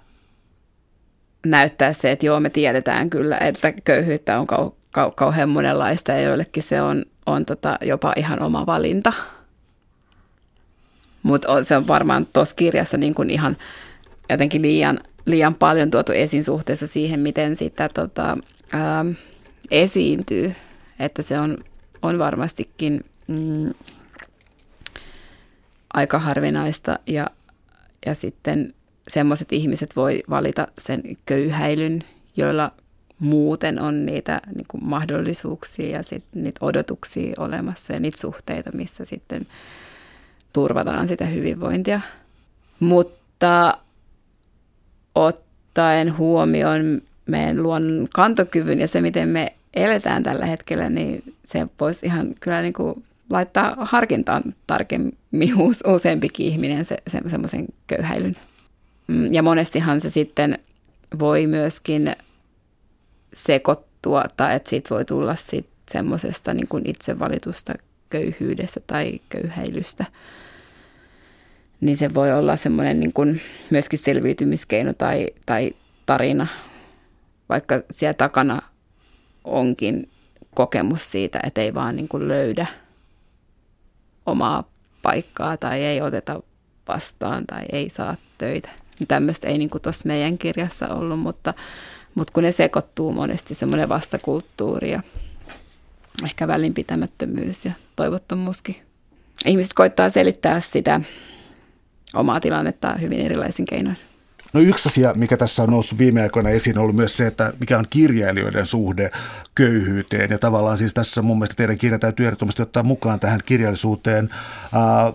näyttää se, että joo, me tiedetään kyllä, että köyhyyttä on kau, kau, kauhean monenlaista ja joillekin se on, on tota jopa ihan oma valinta – mutta se on varmaan tuossa kirjassa niin kuin ihan jotenkin liian, liian paljon tuotu esiin suhteessa siihen, miten sitä tota, ää, esiintyy. Että se on, on varmastikin mm, aika harvinaista ja, ja sitten semmoiset ihmiset voi valita sen köyhäilyn, joilla muuten on niitä niin kuin mahdollisuuksia ja sit niitä odotuksia olemassa ja niitä suhteita, missä sitten turvataan sitä hyvinvointia. Mutta ottaen huomioon meidän luonnon kantokyvyn ja se, miten me eletään tällä hetkellä, niin se voisi ihan kyllä niin kuin laittaa harkintaan tarkemmin <laughs> useampikin ihminen se, se, semmoisen köyhäilyn. Mm, ja monestihan se sitten voi myöskin sekoittua tai että siitä voi tulla sit semmoisesta niin kuin itse valitusta köyhyydestä tai köyhäilystä. Niin se voi olla semmoinen niin kuin myöskin selviytymiskeino tai, tai tarina, vaikka siellä takana onkin kokemus siitä, että ei vaan niin kuin löydä omaa paikkaa tai ei oteta vastaan tai ei saa töitä. Tämmöistä ei niin tuossa meidän kirjassa ollut, mutta, mutta kun ne sekoittuu monesti semmoinen vastakulttuuri ja ehkä välinpitämättömyys ja toivottomuuskin. Ihmiset koittaa selittää sitä omaa tilannetta hyvin erilaisin keinoin. No yksi asia, mikä tässä on noussut viime aikoina esiin, on ollut myös se, että mikä on kirjailijoiden suhde köyhyyteen. Ja tavallaan siis tässä mun mielestä teidän kirja täytyy ehdottomasti ottaa mukaan tähän kirjallisuuteen. Äh,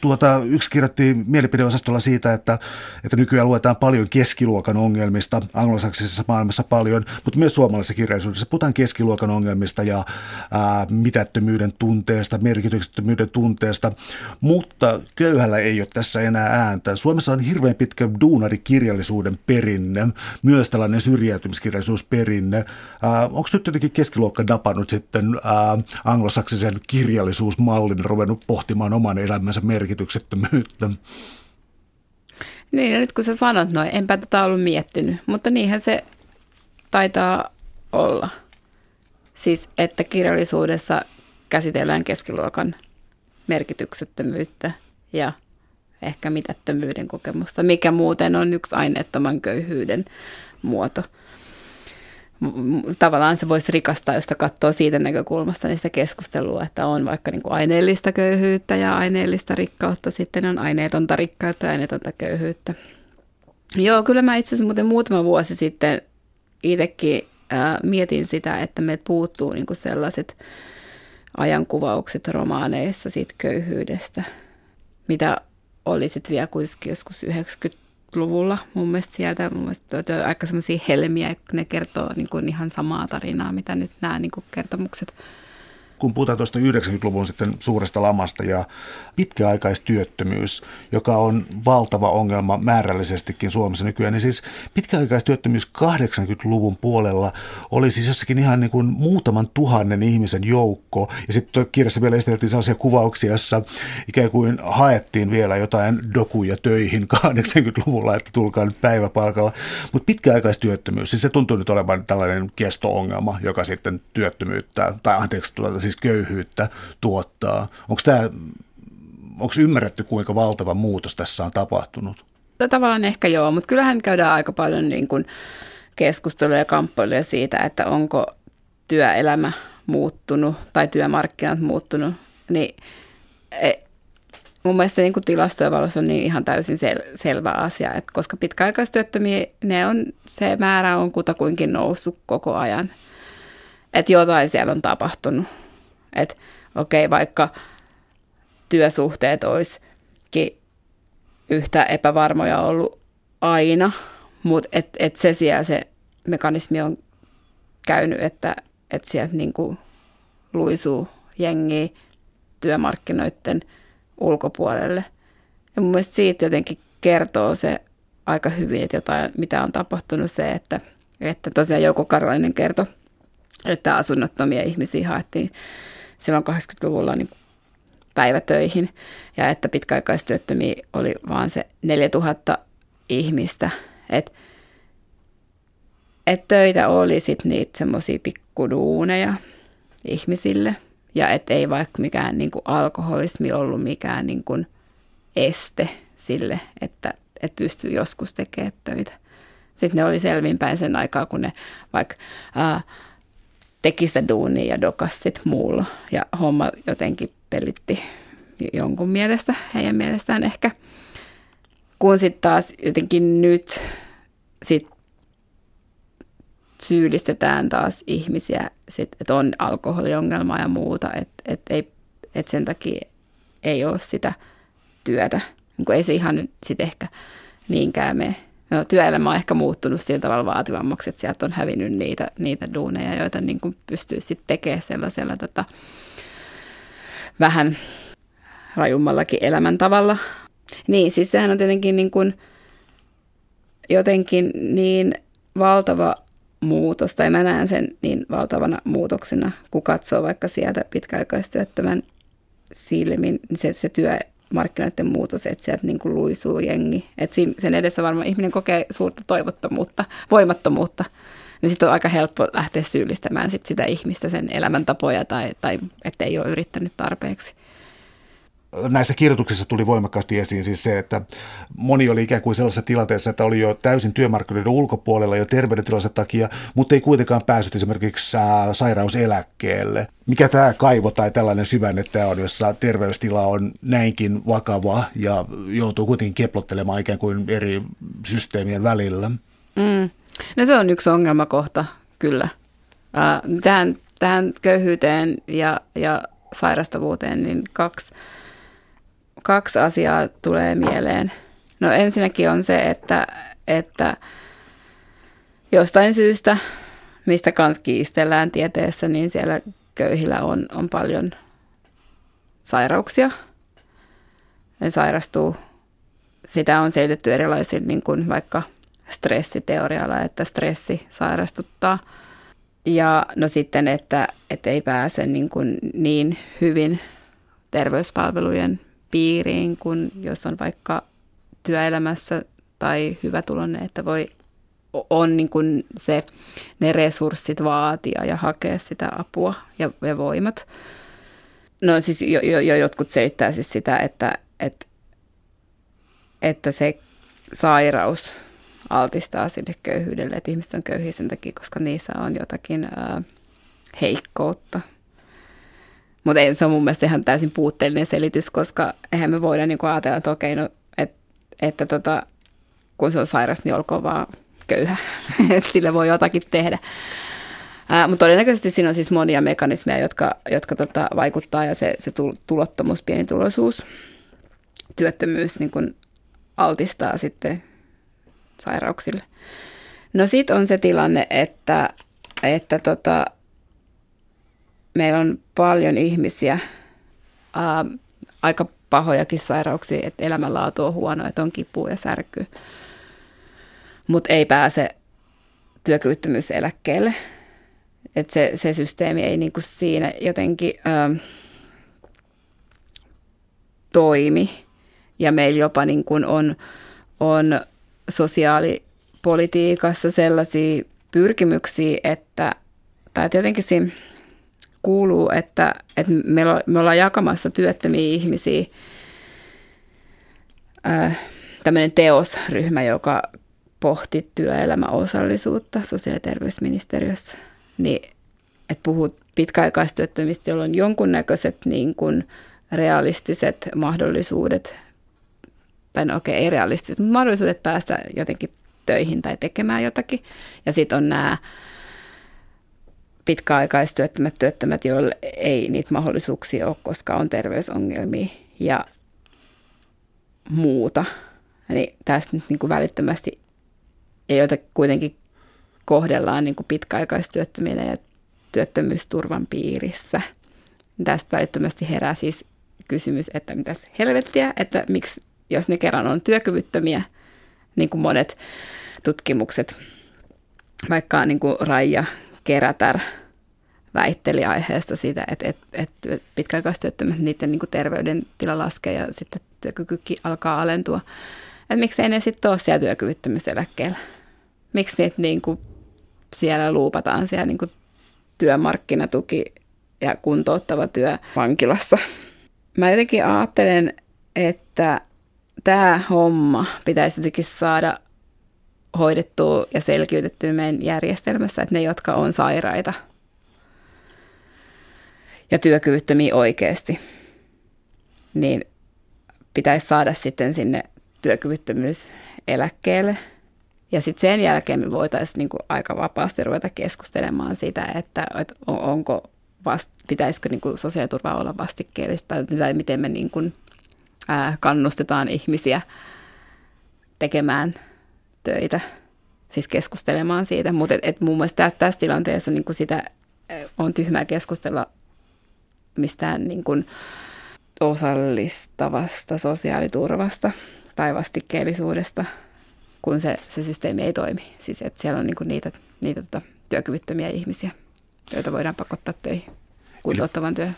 tuota, yksi kirjoitti mielipideosastolla siitä, että, että nykyään luetaan paljon keskiluokan ongelmista, anglosaksisessa maailmassa paljon, mutta myös suomalaisessa kirjallisuudessa puhutaan keskiluokan ongelmista ja ää, mitättömyyden tunteesta, merkityksettömyyden tunteesta, mutta köyhällä ei ole tässä enää ääntä. Suomessa on hirveän pitkä duunarikirjallisuuden perinne, myös tällainen syrjäytymiskirjallisuusperinne. Onko nyt jotenkin keskiluokka napannut sitten ää, anglosaksisen kirjallisuusmallin ruvennut pohtimaan oman elämän elämänsä merkityksettömyyttä. Niin, ja nyt kun sä sanot noin, enpä tätä ollut miettinyt, mutta niinhän se taitaa olla. Siis, että kirjallisuudessa käsitellään keskiluokan merkityksettömyyttä ja ehkä mitättömyyden kokemusta, mikä muuten on yksi aineettoman köyhyyden muoto tavallaan se voisi rikastaa, jos katsoo siitä näkökulmasta niistä keskustelua, että on vaikka niin kuin aineellista köyhyyttä ja aineellista rikkautta, sitten on aineetonta rikkautta ja aineetonta köyhyyttä. Joo, kyllä mä itse asiassa muuten muutama vuosi sitten itsekin ää, mietin sitä, että me puuttuu niin kuin sellaiset ajankuvaukset romaaneissa siitä köyhyydestä, mitä oli sitten vielä kuitenkin joskus 90 luvulla mun mielestä sieltä. Mun mielestä aika semmoisia helmiä, ne kertoo niin kuin ihan samaa tarinaa, mitä nyt nämä niin kuin kertomukset kun puhutaan tuosta 90-luvun sitten suuresta lamasta ja pitkäaikaistyöttömyys, joka on valtava ongelma määrällisestikin Suomessa nykyään, niin siis pitkäaikaistyöttömyys 80-luvun puolella oli siis jossakin ihan niin kuin muutaman tuhannen ihmisen joukko. Ja sitten kirjassa vielä esiteltiin sellaisia kuvauksia, jossa ikään kuin haettiin vielä jotain dokuja töihin <laughs> 80-luvulla, että tulkaa nyt päiväpalkalla. Mutta pitkäaikaistyöttömyys, siis se tuntuu nyt olevan tällainen kesto-ongelma, joka sitten työttömyyttä, tai anteeksi, tuota, siis köyhyyttä tuottaa. Onko tämä, onko ymmärretty, kuinka valtava muutos tässä on tapahtunut? No, tavallaan ehkä joo, mutta kyllähän käydään aika paljon niin kuin keskustelua ja kamppailuja siitä, että onko työelämä muuttunut tai työmarkkinat muuttunut, niin e, mun mielestä niin kuin tilastojen valossa on niin ihan täysin sel- selvä asia, että koska pitkäaikaistyöttömiä, ne on, se määrä on kutakuinkin noussut koko ajan. Että jotain siellä on tapahtunut. Että okei, okay, vaikka työsuhteet olisikin yhtä epävarmoja ollut aina, mutta et, et se siellä se mekanismi on käynyt, että et sieltä niinku luisuu jengi työmarkkinoiden ulkopuolelle. Ja mun mielestä siitä jotenkin kertoo se aika hyvin, että jotain, mitä on tapahtunut se, että, että tosiaan Jouko Karolainen kertoi, että asunnottomia ihmisiä haettiin silloin 80-luvulla niin päivätöihin ja että pitkäaikaistyöttömiä oli vaan se 4000 ihmistä. Että et töitä oli sitten niitä semmoisia pikkuduuneja ihmisille ja että ei vaikka mikään niin kuin alkoholismi ollut mikään niin kuin este sille, että, että pystyy joskus tekemään töitä. Sitten ne oli selvinpäin sen aikaa, kun ne vaikka ää, teki sitä duunia ja dokas sit muulla. Ja homma jotenkin pelitti jonkun mielestä, heidän mielestään ehkä. Kun sitten taas jotenkin nyt sit syyllistetään taas ihmisiä, sit, että on alkoholiongelma ja muuta, että et ei, et sen takia ei ole sitä työtä. Niin ei se ihan sit ehkä niinkään me. No, työelämä on ehkä muuttunut sillä tavalla vaativammaksi, että sieltä on hävinnyt niitä, niitä duuneja, joita niin kuin pystyy sitten tekemään sellaisella tota, vähän rajummallakin elämäntavalla. Niin, siis sehän on tietenkin niin kuin, jotenkin niin valtava muutos, tai mä näen sen niin valtavana muutoksena, kun katsoo vaikka sieltä pitkäaikaistyöttömän silmin, niin se, se työmarkkinoiden muutos, että sieltä niin kuin luisuu jengi. Että sen edessä varmaan ihminen kokee suurta toivottomuutta, voimattomuutta, niin sitten on aika helppo lähteä syyllistämään sit sitä ihmistä, sen elämäntapoja tai, tai että ei ole yrittänyt tarpeeksi näissä kirjoituksissa tuli voimakkaasti esiin siis se, että moni oli ikään kuin sellaisessa tilanteessa, että oli jo täysin työmarkkinoiden ulkopuolella jo terveydentilansa takia, mutta ei kuitenkaan päässyt esimerkiksi sairauseläkkeelle. Mikä tämä kaivo tai tällainen syvänne tämä on, jossa terveystila on näinkin vakava ja joutuu kuitenkin keplottelemaan ikään kuin eri systeemien välillä? Mm. No se on yksi ongelmakohta, kyllä. Tähän, tähän köyhyyteen ja, ja sairastavuuteen, niin kaksi kaksi asiaa tulee mieleen. No ensinnäkin on se, että, että jostain syystä, mistä kans kiistellään tieteessä, niin siellä köyhillä on, on paljon sairauksia. Ne sairastuu. Sitä on selitetty erilaisilla niin kuin vaikka stressiteorialla, että stressi sairastuttaa. Ja no sitten, että, että ei pääse niin, kuin niin hyvin terveyspalvelujen piiriin, kun jos on vaikka työelämässä tai hyvä tulonne, että voi on niin kuin se, ne resurssit vaatia ja hakea sitä apua ja, ja voimat. No siis jo, jo, jo jotkut selittää siis sitä, että, että, että se sairaus altistaa sille köyhyydelle, että ihmiset on köyhiä sen takia, koska niissä on jotakin ää, heikkoutta mutta se on mun mielestä ihan täysin puutteellinen selitys, koska eihän me voida niin ajatella, että okei, no, et, että tota, kun se on sairas, niin olkoon vaan köyhä, <laughs> että sille voi jotakin tehdä. Mutta todennäköisesti siinä on siis monia mekanismeja, jotka, jotka tota, vaikuttaa ja se, se tulottomuus, pienituloisuus, työttömyys niin kun altistaa sitten sairauksille. No sitten on se tilanne, että, että tota, meillä on paljon ihmisiä, ää, aika pahojakin sairauksia, että elämänlaatu on huono, että on kipua ja särkyy, mutta ei pääse työkyvyttömyyseläkkeelle. Että se, se systeemi ei niinku siinä jotenkin ää, toimi. Ja meillä jopa niin kuin on, on sosiaalipolitiikassa sellaisia pyrkimyksiä, että, tai jotenkin siinä kuuluu, että, että me ollaan jakamassa työttömiä ihmisiä äh, tämmöinen teosryhmä, joka pohti työelämäosallisuutta sosiaali- ja terveysministeriössä, niin että puhuu pitkäaikaistyöttömistä, joilla on jonkunnäköiset niin kuin realistiset mahdollisuudet, tai no okei, okay, ei realistiset, mutta mahdollisuudet päästä jotenkin töihin tai tekemään jotakin. Ja sitten on nämä pitkäaikaistyöttömät työttömät, joille ei niitä mahdollisuuksia ole, koska on terveysongelmia ja muuta. Niin tästä nyt niin kuin välittömästi, ja joita kuitenkin kohdellaan niin kuin pitkäaikaistyöttöminä ja työttömyysturvan piirissä. Tästä välittömästi herää siis kysymys, että mitäs helvettiä, että miksi, jos ne kerran on työkyvyttömiä, niin kuin monet tutkimukset, vaikka niin kuin Raija Kerätär väitteli aiheesta siitä, että, että, että pitkäaikaistyöttömät, niiden niin terveydentila laskee ja sitten työkykykin alkaa alentua. Että miksei ne sitten ole siellä työkyvyttömyyseläkkeellä? Miksi niitä niin kuin siellä luupataan siellä niin kuin työmarkkinatuki ja kuntouttava työ vankilassa? Mä jotenkin ajattelen, että tämä homma pitäisi jotenkin saada hoidettua ja selkiytettyä meidän järjestelmässä, että ne, jotka on sairaita ja työkyvyttömiä oikeasti, niin pitäisi saada sitten sinne työkyvyttömyyseläkkeelle. Ja sitten sen jälkeen me voitaisiin niinku aika vapaasti ruveta keskustelemaan sitä, että, että onko vast, pitäisikö niinku sosiaaliturva olla vastikkeellista tai miten me niinku, ää, kannustetaan ihmisiä tekemään töitä, siis keskustelemaan siitä. Mutta et, et muun muassa tässä tilanteessa niin kuin sitä on tyhmää keskustella mistään niin kuin osallistavasta sosiaaliturvasta tai vastikkeellisuudesta, kun se, se systeemi ei toimi. Siis että siellä on niin kuin niitä, niitä tota, työkyvyttömiä ihmisiä, joita voidaan pakottaa töihin kuntouttavan työhön.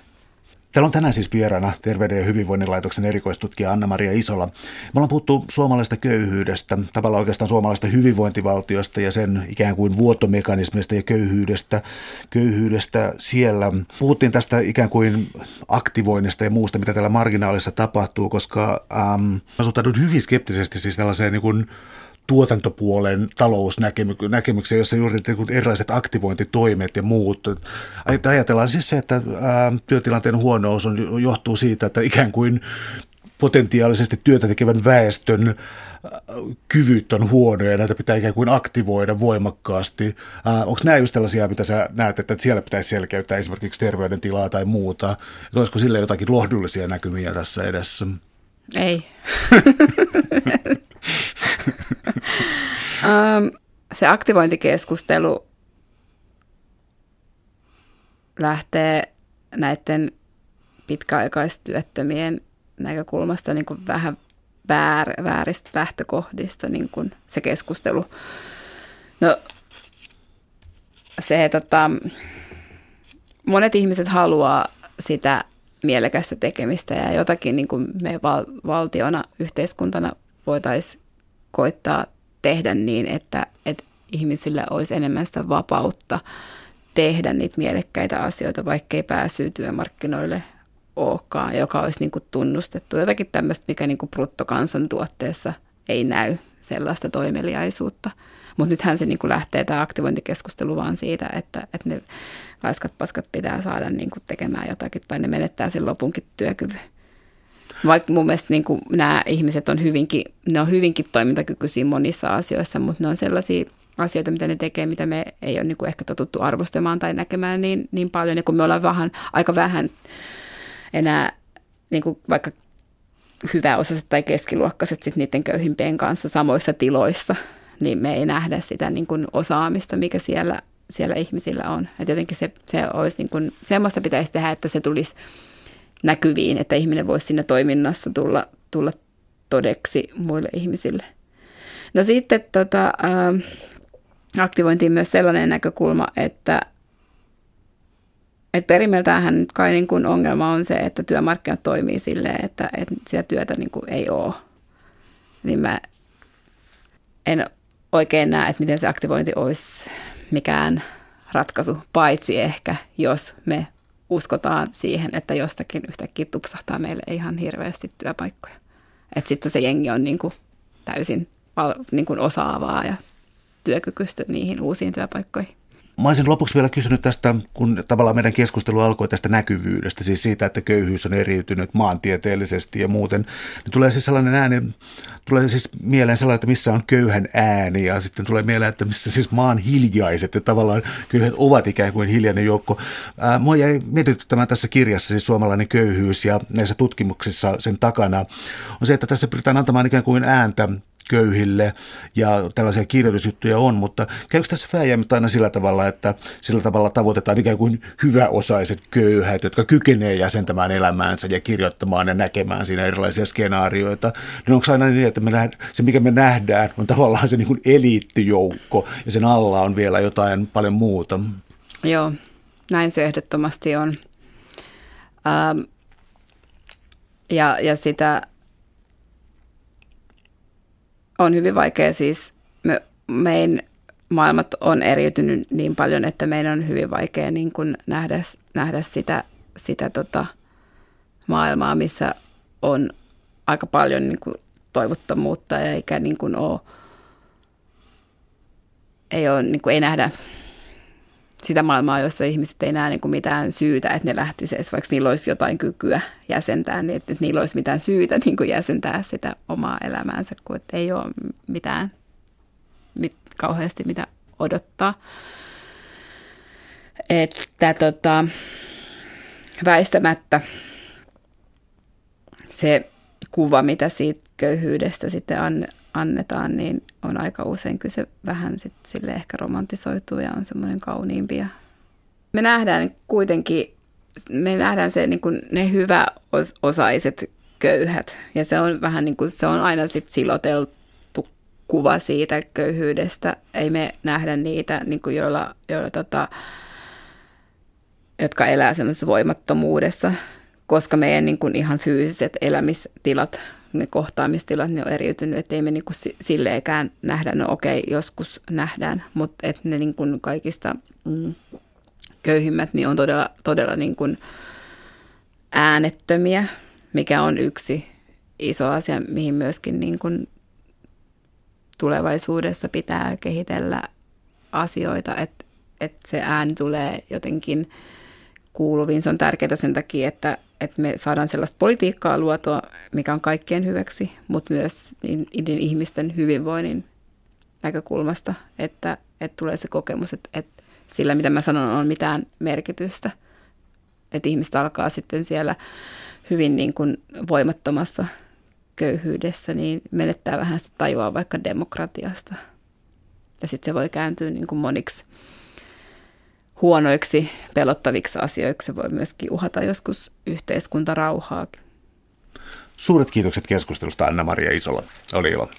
Täällä on tänään siis vieraana Terveyden ja hyvinvoinnin laitoksen erikoistutkija Anna-Maria Isola. Me ollaan puhuttu suomalaisesta köyhyydestä, tavallaan oikeastaan suomalaisesta hyvinvointivaltiosta ja sen ikään kuin vuottomekanismista ja köyhyydestä, köyhyydestä siellä. Puhuttiin tästä ikään kuin aktivoinnista ja muusta, mitä täällä marginaalissa tapahtuu, koska ähm, suhtaudun hyvin skeptisesti siis tällaiseen niin kuin tuotantopuolen talousnäkemyksiä, jossa juuri erilaiset aktivointitoimet ja muut. Ajatellaan siis se, että työtilanteen huonous on, johtuu siitä, että ikään kuin potentiaalisesti työtä tekevän väestön kyvyt on huonoja ja näitä pitää ikään kuin aktivoida voimakkaasti. onko nämä just tällaisia, mitä sä näet, että siellä pitäisi selkeyttää esimerkiksi terveydentilaa tai muuta? Että olisiko sille jotakin lohdullisia näkymiä tässä edessä? Ei. <laughs> um, <laughs> se aktivointikeskustelu lähtee näiden pitkäaikaistyöttömien näkökulmasta niin kuin vähän väär, vääristä lähtökohdista niin kuin se keskustelu. No se, tota, monet ihmiset haluaa sitä mielekästä tekemistä ja jotakin niin kuin me val- valtiona, yhteiskuntana voitaisiin koittaa tehdä niin, että, että ihmisillä olisi enemmän sitä vapautta tehdä niitä mielekkäitä asioita, vaikkei pääsyy työmarkkinoille olekaan, joka olisi niin kuin tunnustettu. Jotakin tämmöistä, mikä niin kuin bruttokansantuotteessa ei näy sellaista toimeliaisuutta. Mutta nythän se niin kuin lähtee tämä aktivointikeskustelu vaan siitä, että, että ne laiskat paskat pitää saada niin kuin tekemään jotakin tai ne menettää sen lopunkin työkyvyn. Vaikka mun mielestä niin kuin nämä ihmiset on hyvinkin, ne on hyvinkin toimintakykyisiä monissa asioissa, mutta ne on sellaisia asioita, mitä ne tekee, mitä me ei ole niin kuin ehkä totuttu arvostamaan tai näkemään niin, niin paljon. Ja kun me ollaan vähän, aika vähän enää niin kuin vaikka hyväosaiset tai keskiluokkaiset sit niiden köyhimpien kanssa samoissa tiloissa, niin me ei nähdä sitä niin kuin osaamista, mikä siellä, siellä ihmisillä on. Et jotenkin se, se olisi niin kuin, semmoista pitäisi tehdä, että se tulisi näkyviin, että ihminen voisi siinä toiminnassa tulla, tulla todeksi muille ihmisille. No sitten tota, äh, aktivointiin myös sellainen näkökulma, että et perimältäänhän nyt kai niin kuin ongelma on se, että työmarkkinat toimii silleen, että, että sitä työtä niin kuin ei ole. Niin mä en oikein näe, että miten se aktivointi olisi mikään ratkaisu, paitsi ehkä jos me uskotaan siihen, että jostakin yhtäkkiä tupsahtaa meille ihan hirveästi työpaikkoja. Että sitten se jengi on niin kuin täysin niin kuin osaavaa ja työkykyistä niihin uusiin työpaikkoihin. Mä olisin lopuksi vielä kysynyt tästä, kun tavallaan meidän keskustelu alkoi tästä näkyvyydestä, siis siitä, että köyhyys on eriytynyt maantieteellisesti ja muuten. Niin tulee siis sellainen ääni, tulee siis mieleen sellainen, että missä on köyhän ääni ja sitten tulee mieleen, että missä siis maan hiljaiset ja tavallaan köyhät ovat ikään kuin hiljainen joukko. Ää, mua jäi mietityttämään tässä kirjassa siis suomalainen köyhyys ja näissä tutkimuksissa sen takana on se, että tässä pyritään antamaan ikään kuin ääntä köyhille ja tällaisia kirjoitusjuttuja on, mutta käykö tässä vääjäämättä aina sillä tavalla, että sillä tavalla tavoitetaan ikään kuin hyväosaiset köyhät, jotka kykenee jäsentämään elämäänsä ja kirjoittamaan ja näkemään siinä erilaisia skenaarioita, niin onko aina niin, että me nähdään, se mikä me nähdään on tavallaan se niin kuin eliittijoukko ja sen alla on vielä jotain paljon muuta? Joo, näin se ehdottomasti on. Ähm, ja, ja sitä on hyvin vaikea. Siis, me, meidän maailmat on eriytynyt niin paljon, että meidän on hyvin vaikea niin kuin nähdä, nähdä sitä, sitä tota maailmaa, missä on aika paljon niin kuin toivottomuutta eikä niin kuin ole, ei, ole, niin kuin ei nähdä sitä maailmaa, jossa ihmiset ei näe niin kuin mitään syytä, että ne lähtisivät, vaikka niillä olisi jotain kykyä jäsentää, niin että, että niillä olisi mitään syytä <laughs> niin kuin jäsentää sitä omaa elämäänsä, kun että ei ole mitään mit, kauheasti mitä odottaa. Että tota, väistämättä se kuva, mitä siitä köyhyydestä sitten annetaan, niin on aika usein kyse vähän sit sille ehkä romantisoituu ja on semmoinen kauniimpi. Me nähdään kuitenkin, me nähdään se, niin kuin ne hyväosaiset köyhät ja se on vähän niin kuin, se on aina sit siloteltu kuva siitä köyhyydestä. Ei me nähdä niitä, niin kuin joilla, joilla tota, jotka elää semmoisessa voimattomuudessa, koska meidän niin kuin ihan fyysiset elämistilat ne kohtaamistilat ne on eriytynyt, että ei me niinku silleenkään nähdä, no okei, joskus nähdään, mutta että ne niinku kaikista mm, köyhimmät niin on todella, todella niinku äänettömiä, mikä on yksi iso asia, mihin myöskin niinku tulevaisuudessa pitää kehitellä asioita, että, että se ääni tulee jotenkin kuuluviin. Se on tärkeää sen takia, että että me saadaan sellaista politiikkaa luotua, mikä on kaikkien hyväksi, mutta myös niiden ihmisten hyvinvoinnin näkökulmasta, että, että tulee se kokemus, että, että sillä mitä mä sanon on mitään merkitystä. Että ihmiset alkaa sitten siellä hyvin niin kuin voimattomassa köyhyydessä, niin menettää vähän sitä tajua vaikka demokratiasta. Ja sitten se voi kääntyä niin kuin moniksi huonoiksi, pelottaviksi asioiksi. Se voi myöskin uhata joskus yhteiskuntarauhaa. Suuret kiitokset keskustelusta Anna-Maria Isola. Oli ilo.